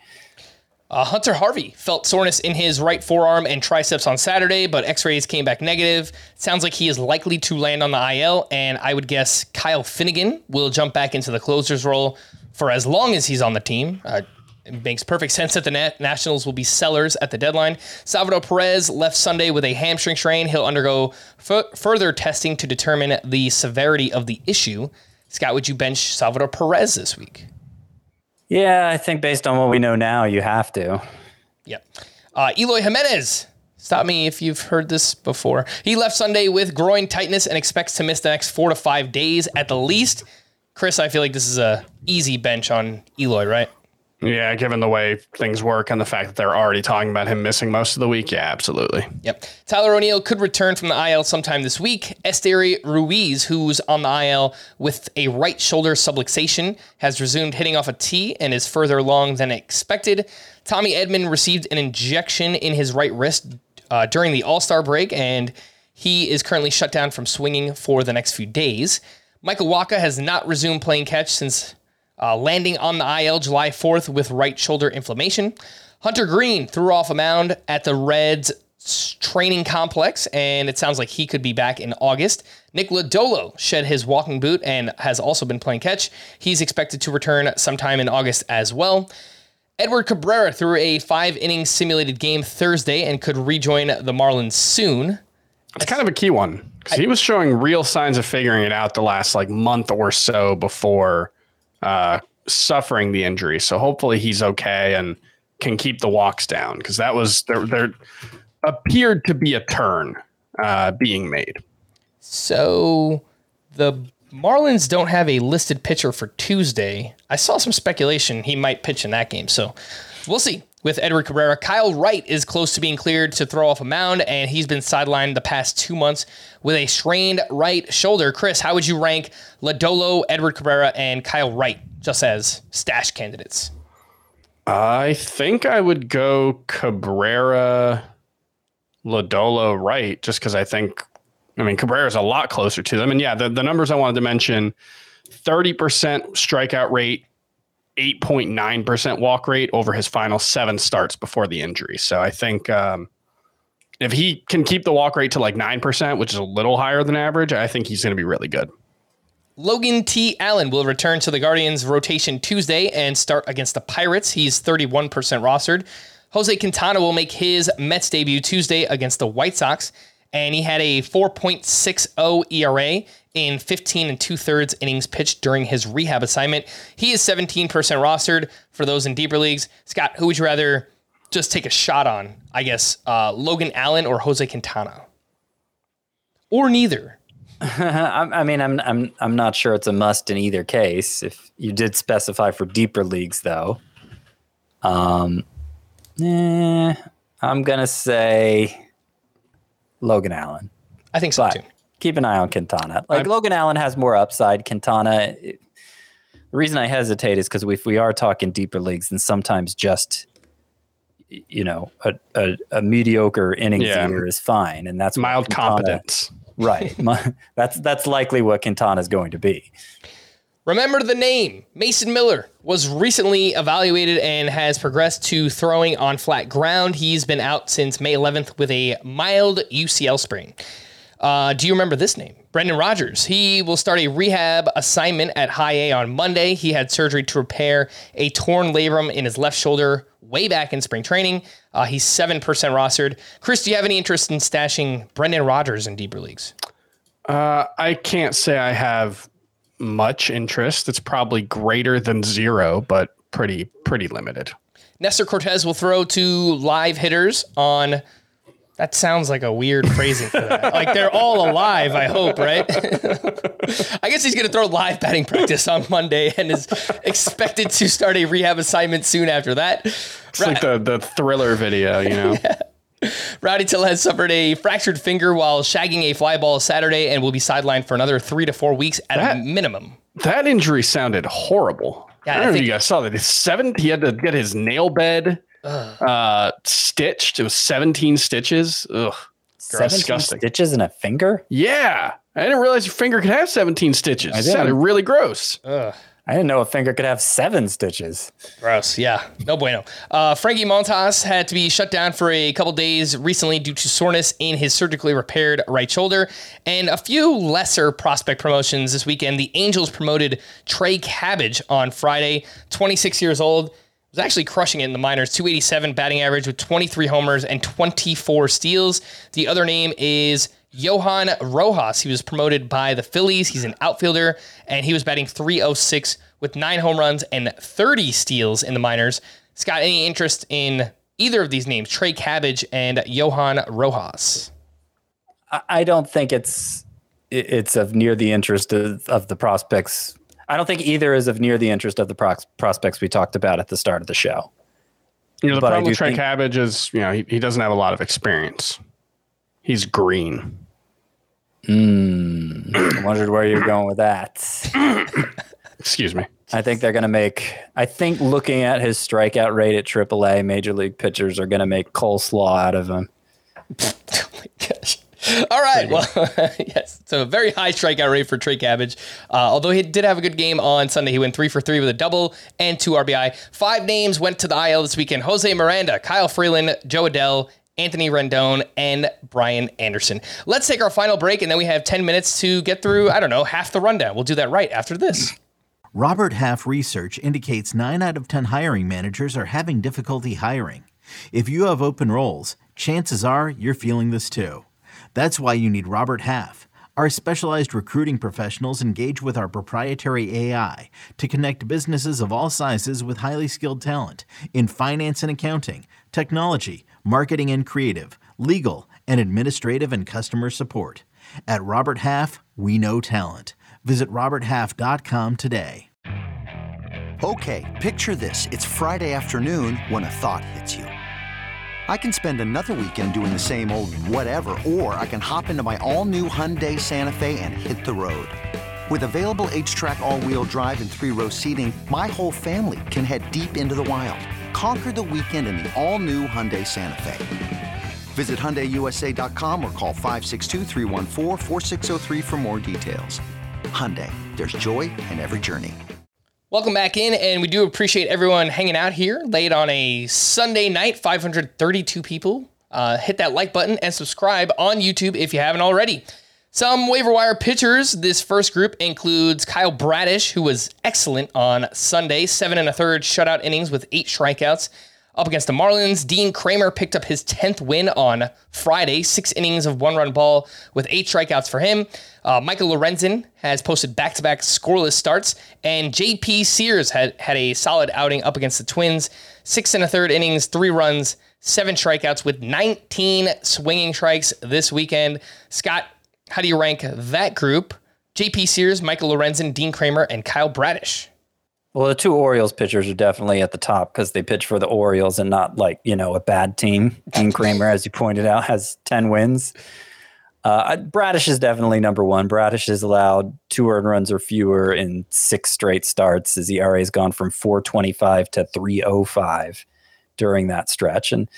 Uh, Hunter Harvey felt soreness in his right forearm and triceps on Saturday, but x rays came back negative. Sounds like he is likely to land on the IL, and I would guess Kyle Finnegan will jump back into the closer's role for as long as he's on the team. Uh, it makes perfect sense that the Nat- Nationals will be sellers at the deadline. Salvador Perez left Sunday with a hamstring strain. He'll undergo f- further testing to determine the severity of the issue. Scott, would you bench Salvador Perez this week? Yeah, I think based on what we know now, you have to. Yep. Uh, Eloy Jimenez. Stop me if you've heard this before. He left Sunday with groin tightness and expects to miss the next four to five days at the least. Chris, I feel like this is a easy bench on Eloy, right? Yeah, given the way things work and the fact that they're already talking about him missing most of the week, yeah, absolutely. Yep. Tyler O'Neill could return from the IL sometime this week. Esteury Ruiz, who's on the IL with a right shoulder subluxation, has resumed hitting off a tee and is further along than expected. Tommy Edman received an injection in his right wrist uh, during the All Star break, and he is currently shut down from swinging for the next few days. Michael Wacha has not resumed playing catch since uh, landing on the IL July 4th with right shoulder inflammation. Hunter Greene threw off a mound at the Reds training complex, and it sounds like he could be back in August. Nick Lodolo shed his walking boot and has also been playing catch. He's expected to return sometime in August as well. Edward Cabrera threw a five inning simulated game Thursday and could rejoin the Marlins soon. It's kind of a key one because he was showing real signs of figuring it out the last like month or so before uh, suffering the injury. So hopefully he's okay and can keep the walks down because that was there. There appeared to be a turn uh, being made. So the Marlins don't have a listed pitcher for Tuesday. I saw some speculation he might pitch in that game. So we'll see. With Edward Cabrera, Kyle Wright is close to being cleared to throw off a mound, and he's been sidelined the past two months with a strained right shoulder. Chris, how would you rank Lodolo, Edward Cabrera, and Kyle Wright just as stash candidates? I think I would go Cabrera, Lodolo, Wright, just because I think, I mean, Cabrera is a lot closer to them. And yeah, the, the numbers I wanted to mention 30% strikeout rate, 8.9% walk rate over his final seven starts before the injury. So I think um, if he can keep the walk rate to like 9%, which is a little higher than average, I think he's going to be really good. Logan T. Allen will return to the Guardians rotation Tuesday and start against the Pirates. He's 31% rostered. Jose Quintana will make his Mets debut Tuesday against the White Sox, and he had a 4.60 ERA in 15 and two thirds innings pitched during his rehab assignment. He is 17% rostered for those in deeper leagues. Scott, who would you rather just take a shot on? I guess uh, Logan Allen or Jose Quintana, or neither. I, mean, I'm I'm I'm not sure it's a must in either case. If you did specify for deeper leagues, though, um, eh, I'm gonna say Logan Allen. I think so But too. keep an eye on Quintana. Like Logan Allen has more upside. Quintana. it- the reason I hesitate is because if we are talking deeper leagues, then sometimes just you know a, a, a mediocre innings Yeah. is fine, and that's Mild Quintana- competence. Right. That's that's likely what Quintana is going to be. Remember the name. Mason Miller was recently evaluated and has progressed to throwing on flat ground. He's been out since May 11th with a mild UCL sprain. Uh, do you remember this name? Brendan Rodgers. He will start a rehab assignment at High A on Monday. He had surgery to repair a torn labrum in his left shoulder way back in spring training. Uh, he's 7% rostered. Chris, do you have any interest in stashing Brendan Rodgers in deeper leagues? Uh, I can't say I have much interest. It's probably greater than zero, but pretty pretty limited. Nestor Cortes will throw to live hitters on. That sounds like a weird phrasing for that. like they're all alive, I hope, right? I guess he's going to throw live batting practice on Monday and is expected to start a rehab assignment soon after that. It's like the the thriller video, you know. Rowdy Tellez suffered a fractured finger while shagging a fly ball Saturday and will be sidelined for another three to four weeks at a minimum. That injury sounded horrible. Yeah, I I don't know if you guys saw that. It's seven. He had to get his nail bed uh, stitched. It was 17 stitches. Ugh. 17 disgusting. stitches in a finger? Yeah. I didn't realize your finger could have 17 stitches. I It sounded really gross. I didn't know a finger could have seven stitches. Gross. Yeah. No bueno. Uh, Frankie Montas had to be shut down for a couple days recently due to soreness in his surgically repaired right shoulder. And a few lesser prospect promotions this weekend. The Angels promoted Trey Cabbage on Friday, 26 years old. Was actually crushing it in the minors, 287 batting average with 23 homers and 24 steals. The other name is Johan Rojas. He was promoted by the Phillies. He's an outfielder, and he was batting 306 with nine home runs and 30 steals in the minors. Scott, any interest in either of these names, Trey Cabbage and Johan Rojas? I- I don't think it's it's of near the interest of, of the prospects. I don't think either is of near the interest of the prox- prospects we talked about at the start of the show. You know, the But problem with Trey think- Cabbage is, you know, he, he doesn't have a lot of experience. He's green. I wondered where you're going with that. Excuse me. I think they're going to make. I think looking at his strikeout rate at AAA, major league pitchers are going to make coleslaw out of him. Oh my gosh. All right. Well, yes. So a very high strikeout rate for Trey Cabbage. Uh, although he did have a good game on Sunday. He went three for three with a double and two RBI. Five names went to the IL this weekend. Jose Miranda, Kyle Freeland, Jo Adell, Anthony Rendon, and Brian Anderson. Let's take our final break, and then we have 10 minutes to get through, I don't know, half the rundown. We'll do that right after this. Robert Half research indicates 9 out of 10 hiring managers are having difficulty hiring. If you have open roles, chances are you're feeling this too. That's why you need Robert Half. Our specialized recruiting professionals engage with our proprietary AI to connect businesses of all sizes with highly skilled talent in finance and accounting, technology, marketing and creative, legal, and administrative and customer support. At Robert Half, we know talent. Visit RobertHalf.com today. Okay, picture this. It's Friday afternoon when a thought hits you. I can spend another weekend doing the same old whatever, or I can hop into my all new Hyundai Santa Fe and hit the road. With available HTRAC, all wheel drive, and three row seating, my whole family can head deep into the wild. Conquer the weekend in the all new Hyundai Santa Fe. Visit HyundaiUSA.com or call 562-314-4603 for more details. Hyundai, there's joy in every journey. Welcome back in, and we do appreciate everyone hanging out here late on a Sunday night. 532 people. Uh, hit that like button and subscribe on YouTube if you haven't already. Some waiver wire pitchers. This first group includes Kyle Bradish, who was excellent on Sunday, seven and a third shutout innings with eight strikeouts. Up against the Marlins, Dean Kremer picked up his 10th win on Friday, six innings of one run ball with eight strikeouts for him. Uh, Michael Lorenzen has posted back to back scoreless starts, and JP Sears had, had a solid outing up against the Twins, six and a third innings, three runs, seven strikeouts with 19 swinging strikes this weekend. Scott, how do you rank that group? JP Sears, Michael Lorenzen, Dean Kremer, and Kyle Bradish. Well, the two Orioles pitchers are definitely at the top because they pitch for the Orioles and not like, you know, a bad team. Dean Kremer, as you pointed out, has 10 wins. Uh, Bradish is definitely number one. Bradish has allowed two earned runs or fewer in six straight starts. His ERA has gone from 425 to 305 during that stretch. And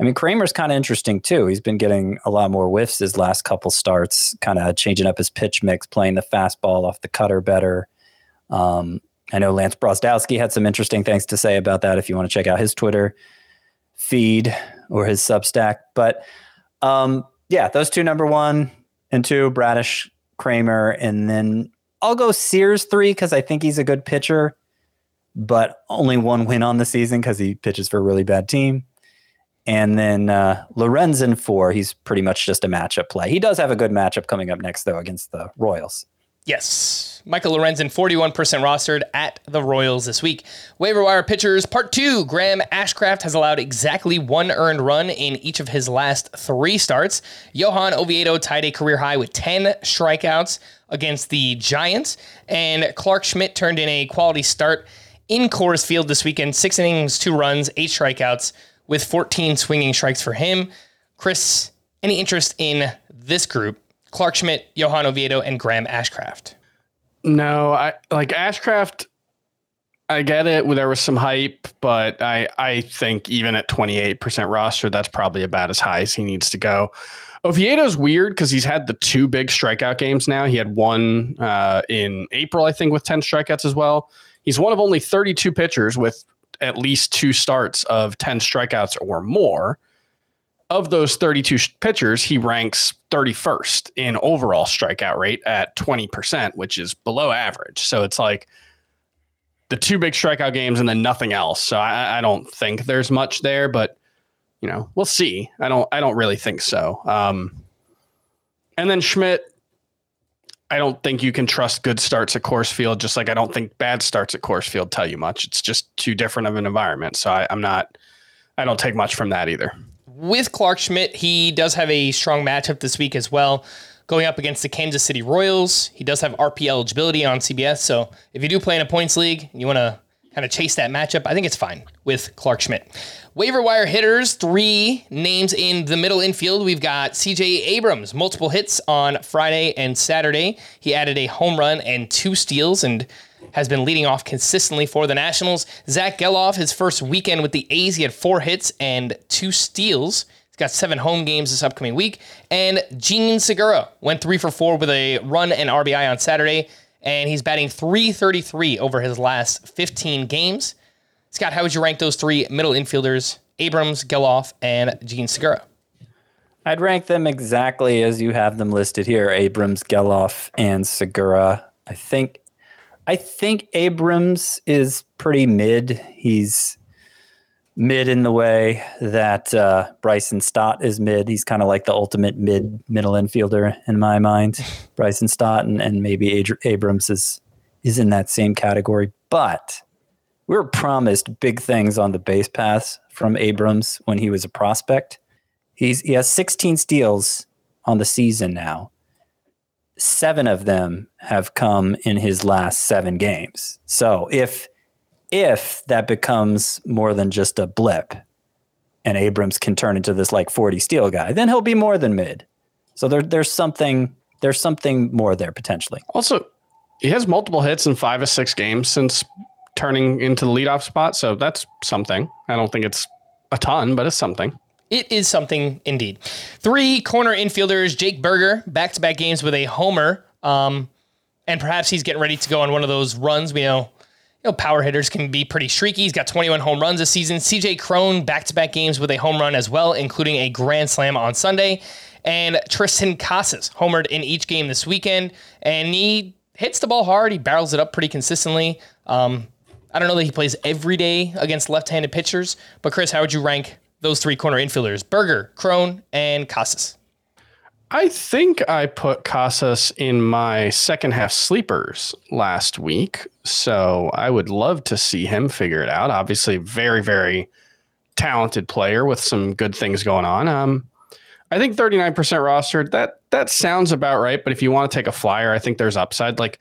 I mean, Kremer's kind of interesting too. He's been getting a lot more whiffs his last couple starts, kind of changing up his pitch mix, playing the fastball off the cutter better. Um, I know Lance Brozdowski had some interesting things to say about that if you want to check out his Twitter feed or his Substack. But um, yeah, those two, number one and two, Bradish, Kramer, and then I'll go Sears three because I think he's a good pitcher, but only one win on the season because he pitches for a really bad team. And then uh, Lorenzen four, he's pretty much just a matchup play. He does have a good matchup coming up next though against the Royals. Yes. Michael Lorenzen, 41% rostered at the Royals this week. Waiver wire pitchers, part two. Graham Ashcraft has allowed exactly one earned run in each of his last three starts. Johan Oviedo tied a career high with 10 strikeouts against the Giants. And Clarke Schmidt turned in a quality start in Coors Field this weekend. Six innings, two runs, eight strikeouts with 14 swinging strikes for him. Chris, any interest in this group? Clarke Schmidt, Johan Oviedo, and Graham Ashcraft. No, I like Ashcraft. I get it. There was some hype, but I I think even at 28% roster, that's probably about as high as he needs to go. Oviedo's weird because he's had the two big strikeout games now. He had one uh, in April, I think, with 10 strikeouts as well. He's one of only 32 pitchers with at least two starts of 10 strikeouts or more. Of those 32 pitchers, he ranks 31st in overall strikeout rate at 20%, which is below average. So it's like the two big strikeout games and then nothing else. So I, I don't think there's much there, but you know, we'll see. I don't I don't really think so. Um, and then Schmidt, I don't think you can trust good starts at Coors Field, just like I don't think bad starts at Coors Field tell you much. It's just too different of an environment. So I, I'm not I don't take much from that either. With Clarke Schmidt, he does have a strong matchup this week as well. Going up against the Kansas City Royals. He does have RP eligibility on CBS. So if you do play in a points league, and you want to kind of chase that matchup, I think it's fine with Clarke Schmidt. Waiver wire hitters, three names in the middle infield. We've got CJ Abrams, multiple hits on Friday and Saturday. He added a home run and two steals and has been leading off consistently for the Nationals. Zack Gelof, his first weekend with the A's, he had four hits and two steals. He's got seven home games this upcoming week. And Jean Segura went three for four with a run and RBI on Saturday and he's batting 333 over his last 15 games. Scott, how would you rank those three middle infielders, Abrams, Gelof, and Jean Segura? I'd rank them exactly as you have them listed here: Abrams, Gelof, and Segura. I think, I think Abrams is pretty mid. He's mid in the way that uh, Bryson Stott is mid. He's kind of like the ultimate mid middle infielder in my mind. Bryson Stott and, and maybe Ad- Abrams is is in that same category. But we were promised big things on the base paths from Abrams when he was a prospect. He's he has 16 steals on the season now. Seven of them have come in his last seven games. So if if that becomes more than just a blip and Abrams can turn into this like 40 steel guy, then he'll be more than mid. So there, there's something there's something more there potentially. Also, he has multiple hits in five or six games since turning into the leadoff spot. So that's something. I don't think it's a ton, but it's something. It is something indeed. Three corner infielders, Jake Burger, back to back games with a homer. Um, and perhaps he's getting ready to go on one of those runs. We know you know, power hitters can be pretty streaky. He's got 21 home runs this season. CJ Cron, back to back games with a home run as well, including a grand slam on Sunday. And Triston Casas homered in each game this weekend. And he hits the ball hard. He barrels it up pretty consistently. Um, I don't know that he plays every day against left handed pitchers, but Chris, how would you rank those three corner infielders? Burger, Cron, and Casas. I think I put Casas in my second half sleepers last week. So I would love to see him figure it out. Obviously, very, very talented player with some good things going on. Um, I think 39% rostered, that that sounds about right. But if you want to take a flyer, I think there's upside. Like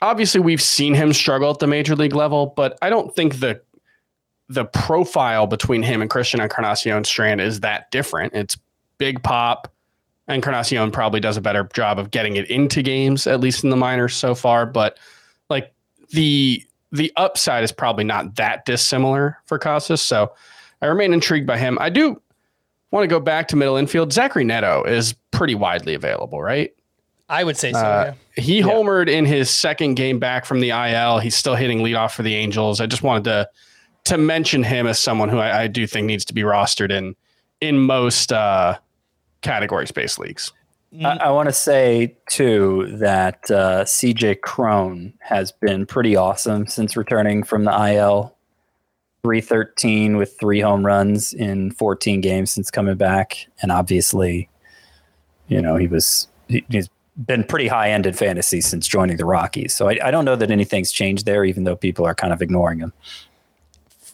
obviously we've seen him struggle at the major league level, but I don't think the the profile between him and Christian Encarnacion Strand is that different. It's big pop Encarnacion probably does a better job of getting it into games, at least in the minors so far. But like the the upside is probably not that dissimilar for Casas. So I remain intrigued by him. I do want to go back to middle infield. Zachary Neto is pretty widely available, right? I would say so. Uh, yeah. He homered in his second game back from the IL. He's still hitting leadoff for the Angels. I just wanted to to mention him as someone who I, I do think needs to be rostered in in most uh, category space leagues. I, I want to say too that uh, CJ Cron has been pretty awesome since returning from the IL. 313 with three home runs in 14 games since coming back. And obviously, you know, he was, he, he's been pretty high end in fantasy since joining the Rockies. So I, I don't know that anything's changed there, even though people are kind of ignoring him.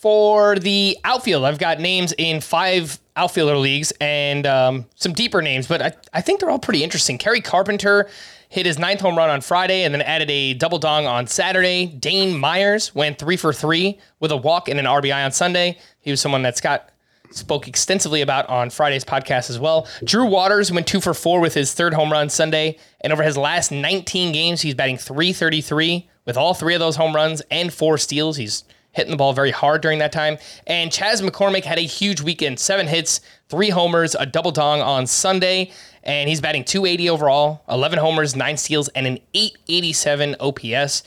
For the outfield, I've got names in five outfielder leagues and um, some deeper names, but I, I think they're all pretty interesting. Kerry Carpenter hit his ninth home run on Friday and then added a double dong on Saturday. Dane Myers went three for three with a walk and an RBI on Sunday. He was someone that Scott spoke extensively about on Friday's podcast as well. Drew Waters went two for four with his third home run Sunday, and over his last 19 games, he's batting 333 with all three of those home runs and four steals. He's hitting the ball very hard during that time. And Chas McCormick had a huge weekend seven hits, three homers, a double dong on Sunday. And he's batting 280 overall, 11 homers, nine steals, and an 887 OPS.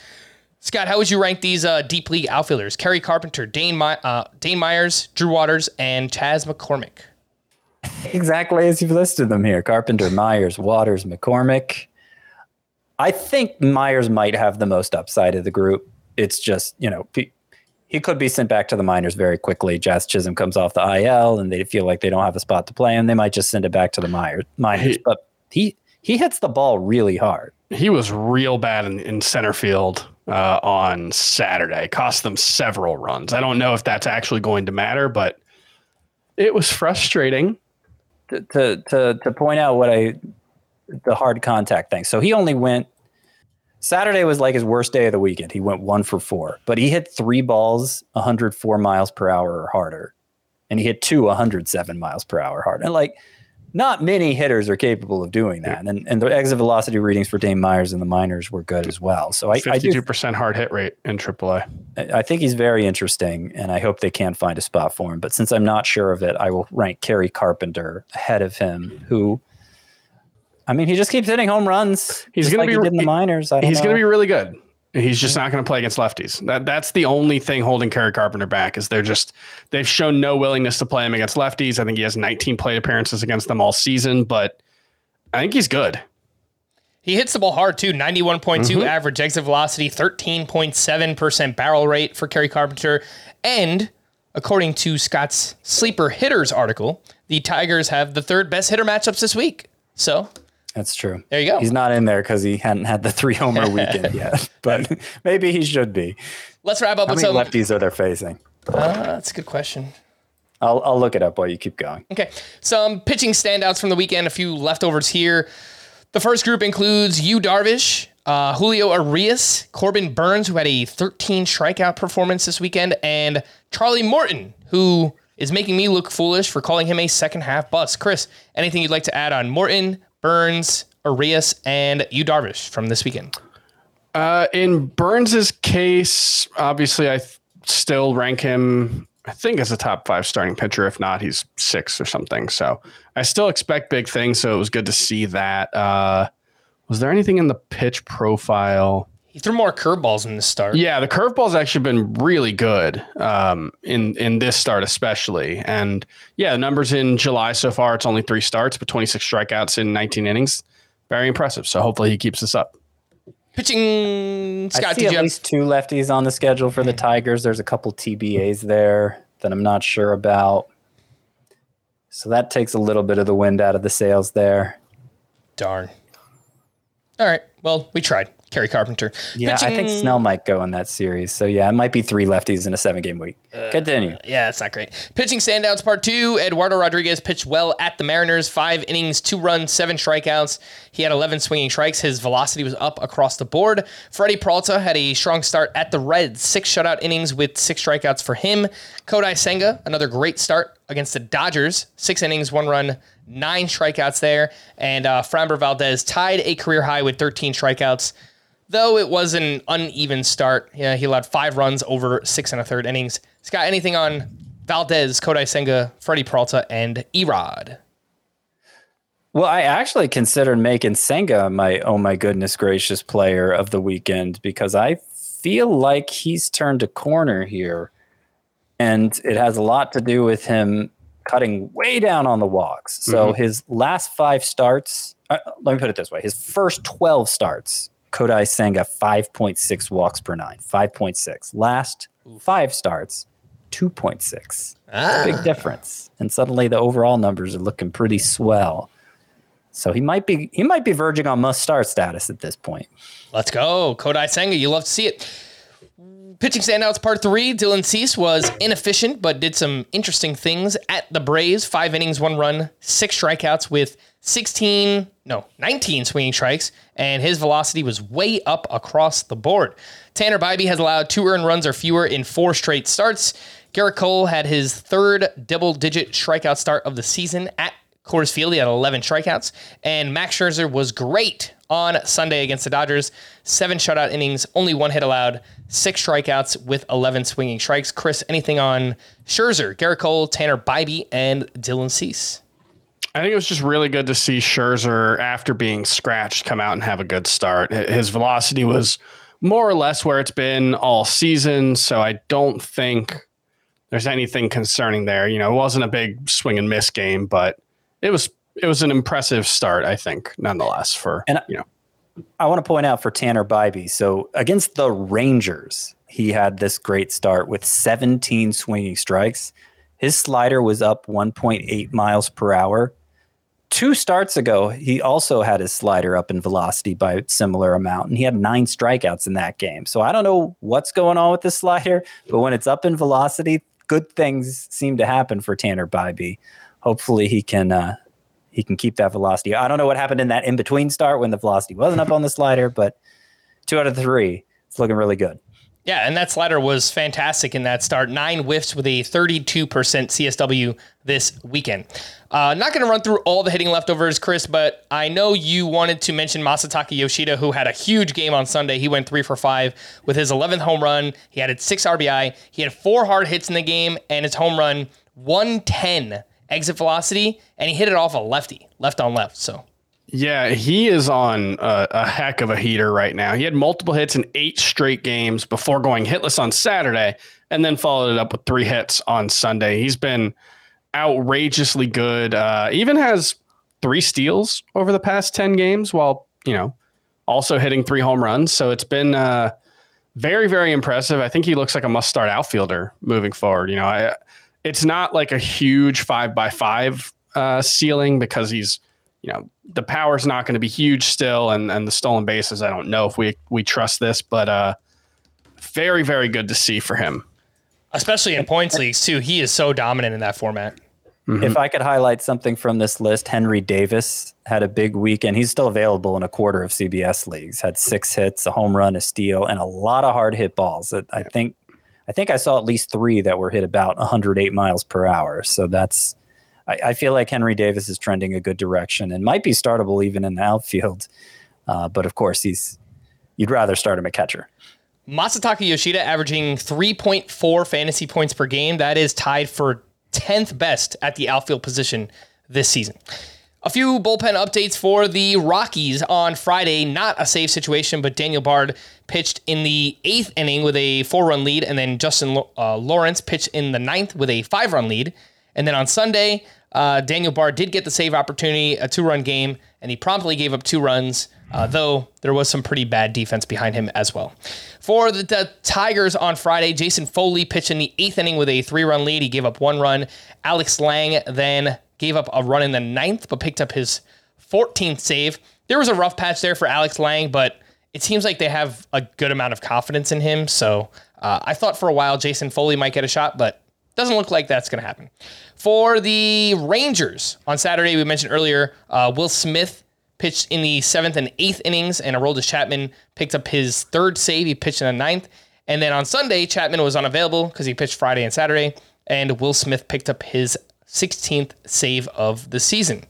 Scott, how would you rank these uh, deep league outfielders? Kerry Carpenter, Dane, My- uh, Dane Myers, Drew Waters, and Chas McCormick. Exactly as you've listed them here Carpenter, Myers, Waters, McCormick. I think Myers might have the most upside of the group. It's just, you know, he, could be sent back to the minors very quickly. Jazz Chisholm comes off the IL and they feel like they don't have a spot to play him. They might just send it back to the minors. minors. He- but he he hits the ball really hard. He was real bad in, in center field uh, on Saturday. Cost them several runs. I don't know if that's actually going to matter, but it was frustrating. to, to to to point out what I the hard contact thing. So he only went Saturday was like his worst day of the weekend. He went one for four, but he hit three balls 104 miles per hour or harder, and he hit two 107 miles per hour hard. And like, not many hitters are capable of doing that. And and the exit velocity readings for Dane Myers in the minors were good as well. So I I, do, Fifty-two percent hard hit rate in AAA. I think he's very interesting, and I hope they can find a spot for him. But since I'm not sure of it, I will rank Kerry Carpenter ahead of him. Who, I mean, he just keeps hitting home runs. He's just gonna be- he in the minors. I don't He's going to be really good. He's just not going to play against lefties. That that's the only thing holding Kerry Carpenter back is they're just they've shown no willingness to play him against lefties. I think he has 19 plate appearances against them all season, but I think he's good. He hits the ball hard too. 91.2 mm-hmm. average exit velocity, 13.7% barrel rate for Kerry Carpenter. And according to Scott's Sleeper Hitters article, the Tigers have the third best hitter matchups this week. So That's true. There you go. He's not in there because he hadn't had the three homer weekend yet, but maybe he should be. let's wrap up How with many some. lefties are they facing? Uh, that's a good question. I'll I'll look it up while you keep going. Okay. Some pitching standouts from the weekend, a few leftovers here. The first group includes Yu Darvish, uh, Julio Urías, Corbin Burnes, who had a 13 strikeout performance this weekend, and Charlie Morton, who is making me look foolish for calling him a second half bust. Chris, anything you'd like to add on Morton, Burnes, Urías, and Yu Darvish from this weekend? Uh, in Burnes's case, obviously, I th- still rank him. I think as a top five starting pitcher. If not, he's six or something. So I still expect big things. So it was good to see that. Uh, was there anything in the pitch profile? He threw more curveballs in the start. Yeah, the curveball's actually been really good um, in in this start, especially. And yeah, the numbers in July so far, it's only three starts, but 26 strikeouts in 19 innings. Very impressive. So hopefully he keeps this up. Pitching, I Scott, see did at you have least two lefties on the schedule for the Tigers. There's a couple TBAs there that I'm not sure about. So that takes a little bit of the wind out of the sails there. Darn. All right. Well, we tried. Kerry Carpenter. Yeah, I think Snell might go in that series. So yeah, it might be three lefties in a seven game week. Continue. Yeah, that's not great. Pitching standouts part two. Eduardo Rodriguez pitched well at the Mariners. Five innings, two runs, seven strikeouts. He had 11 swinging strikes. His velocity was up across the board. Freddie Peralta had a strong start at the Reds. Six shutout innings with six strikeouts for him. Kodai Senga, another great start against the Dodgers. Six innings, one run, nine strikeouts there. And uh, Framber Valdez tied a career high with 13 strikeouts. Though it was an uneven start, yeah, he allowed five runs over six and a third innings. Scott, anything on Valdez, Kodai Senga, Freddie Peralta, and Erod? Well, I actually considered making Senga my oh my goodness gracious player of the weekend because I feel like he's turned a corner here. And it has a lot to do with him cutting way down on the walks. So his last five starts, uh, let me put it this way his first 12 starts, Kodai Senga 5.6 walks per nine, 5.6. Last five starts, 2.6. Ah. Big difference. And suddenly the overall numbers are looking pretty swell. So he might be he might be verging on must start status at this point. Let's go. Kodai Senga, you love to see it. Pitching standouts part three. Dylan Cease was inefficient, but did some interesting things at the Braves. Five innings, one run, six strikeouts with 16, no, 19 swinging strikes, and his velocity was way up across the board. Tanner Bibee has allowed two earned runs or fewer in four straight starts. Gerrit Cole had his third double digit strikeout start of the season at Coors Field. He had 11 strikeouts. And Max Scherzer was great on Sunday against the Dodgers. Seven shutout innings, only one hit allowed, six strikeouts with 11 swinging strikes. Chris, anything on Scherzer, Gerrit Cole, Tanner Bibee, and Dylan Cease? I think it was just really good to see Scherzer after being scratched come out and have a good start. His velocity was more or less where it's been all season, so I don't think there's anything concerning there. You know, it wasn't a big swing and miss game, but it was it was an impressive start, I think, nonetheless. For And- you know, I want to point out for Tanner Bibee. So against the Rangers, he had this great start with 17 swinging strikes. His slider was up 1.8 miles per hour. Two starts ago, he also had his slider up in velocity by a similar amount, and he had nine strikeouts in that game. So I don't know what's going on with the slider, but when it's up in velocity, good things seem to happen for Tanner Bibee. Hopefully, he can uh, he can keep that velocity. I don't know what happened in that in between start when the velocity wasn't up on the slider, but two out of three, it's looking really good. Yeah, and that slider was fantastic in that start. Nine whiffs with a 32% CSW this weekend. Uh, not going to run through all the hitting leftovers, Chris, but I know you wanted to mention Masataka Yoshida, who had a huge game on Sunday. He went three for five with his 11th home run. He added six RBI. He had four hard hits in the game, and his home run 110 exit velocity, and he hit it off a lefty, left on left. So yeah, he is on a, a heck of a heater right now. He had multiple hits in eight straight games before going hitless on Saturday, and then followed it up with three hits on Sunday. He's been outrageously good. Uh, even has three steals over the past 10 games while, you know, also hitting three home runs. So it's been uh, very, very impressive. I think he looks like a must start outfielder moving forward. You know, I, it's not like a huge five by five uh, ceiling because he's, you know, the power's not going to be huge still. And, and the stolen bases, I don't know if we, we trust this, but uh, very, very good to see for him. especially in points leagues too, he is so dominant in that format. If I could highlight something from this list, Henry Davis had a big week, and He's still available in a quarter of CBS leagues. Had six hits, a home run, a steal, and a lot of hard hit balls. I- I think, I think I saw at least three that were hit about 108 miles per hour. So that's, I, I feel like Henry Davis is trending a good direction and might be startable even in the outfield. Uh, but of course, he's you'd rather start him at catcher. Masataka Yoshida averaging 3.4 fantasy points per game. That is tied for 10th best at the outfield position this season. A few bullpen updates for the Rockies on Friday. Not a safe situation, but Daniel Bard pitched in the eighth inning with a four run lead, and then Justin uh, Lawrence pitched in the ninth with a five run lead. And then on Sunday, uh, Daniel Bard did get the save opportunity, a two run game, and he promptly gave up two runs, uh, though there was some pretty bad defense behind him as well. For the, the Tigers on Friday, Jason Foley pitched in the eighth inning with a three run lead. He gave up one run. Alex Lange then gave up a run in the ninth, but picked up his 14th save. There was a rough patch there for Alex Lange, but it seems like they have a good amount of confidence in him. So uh, I thought for a while Jason Foley might get a shot, but doesn't look like that's going to happen. For the Rangers on Saturday, we mentioned earlier, uh, Will Smith pitched in the seventh and eighth innings, and Aroldis Chapman picked up his third save. He pitched in the ninth. And then on Sunday, Chapman was unavailable because he pitched Friday and Saturday, and Will Smith picked up his 16th save of the season.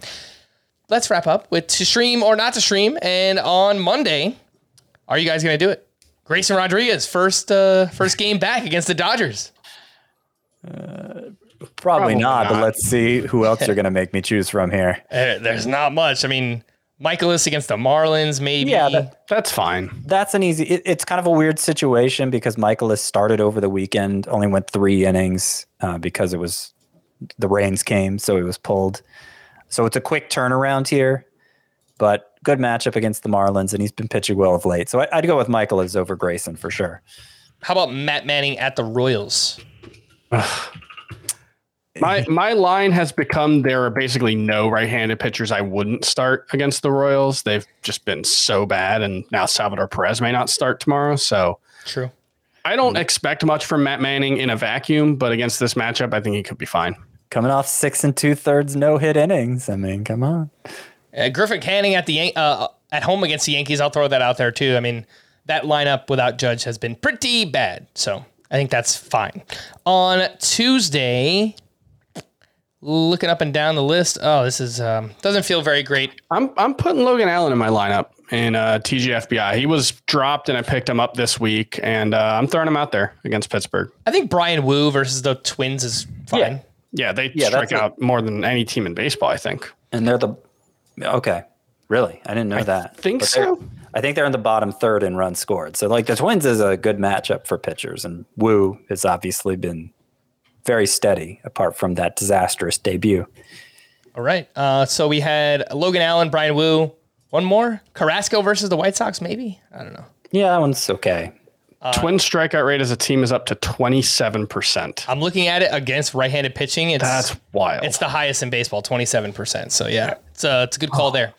Let's wrap up with to stream or not to stream. And on Monday, are you guys going to do it? Grayson Rodriguez, first uh, first game back against the Dodgers. Probably, Probably not, but let's see who else you're going to make me choose from here. Uh, there's not much. I mean, Mikolas against the Marlins, maybe. Yeah, that, That's fine. that's an easy. It, it's kind of a weird situation because Mikolas started over the weekend, only went three innings uh, because it was the rains came, so he was pulled. So it's a quick turnaround here, but good matchup against the Marlins, and he's been pitching well of late. So I, I'd go with Mikolas over Grayson for sure. How about Matt Manning at the Royals? My my line has become there are basically no right-handed pitchers I wouldn't start against the Royals. They've just been so bad, and now Salvador Perez may not start tomorrow. So True. I don't expect much from Matt Manning in a vacuum, but against this matchup, I think he could be fine. Coming off six and two thirds no hit innings. I mean, come on. Uh, Griffin Canning at the uh, at home against the Yankees. I'll throw that out there too. I mean, that lineup without Judge has been pretty bad, so I think that's fine. On Tuesday, looking up and down the list. Oh, this is um, doesn't feel very great. I'm I'm putting Logan Allen in my lineup in uh, TGFBI. He was dropped and I picked him up this week, and uh, I'm throwing him out there against Pittsburgh. I think Bryan Woo versus the Twins is fine. Yeah. Yeah, they Yeah, strike that's a- out more than any team in baseball. I think. And they're the okay. Really, I didn't know that. think But they're- so. I think they're in the bottom third in runs scored. So like the Twins is a good matchup for pitchers, and Woo has obviously been very steady apart from that disastrous debut. All right. Uh, so we had Logan Allen, Bryan Woo. One more. Carrasco versus the White Sox, maybe? I don't know. Yeah, that one's okay. Twin strikeout rate as a team is up to 27%. I'm looking at it against right-handed pitching. It's That's wild. it's the highest in baseball, 27%. So yeah, it's a, it's a good call there.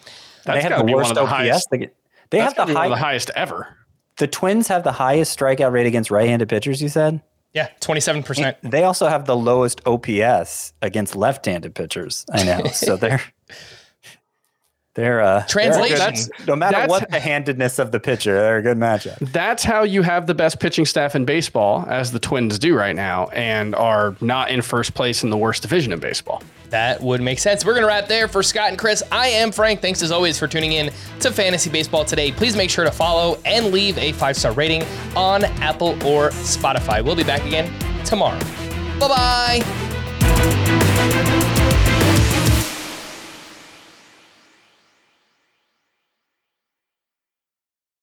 That's they had gotta the be one worst of the OPS. highest. They, get- they That's have the gotta be one high, the highest ever. the Twins have the highest strikeout rate against right-handed pitchers. You said Yeah, 27%. they also have the lowest OPS against left-handed pitchers. I know. so they're they're uh, Translation. they're good- no matter That's- what the handedness of the pitcher, they're a good matchup. That's how you have the best pitching staff in baseball, as the Twins do right now, and are not in first place in the worst division in baseball. That would make sense. We're going to wrap there for Scott and Chris. I am Frank. Thanks as always for tuning in to Fantasy Baseball today. Please make sure to follow and leave a five star rating on Apple or Spotify. We'll be back again tomorrow. Bye bye.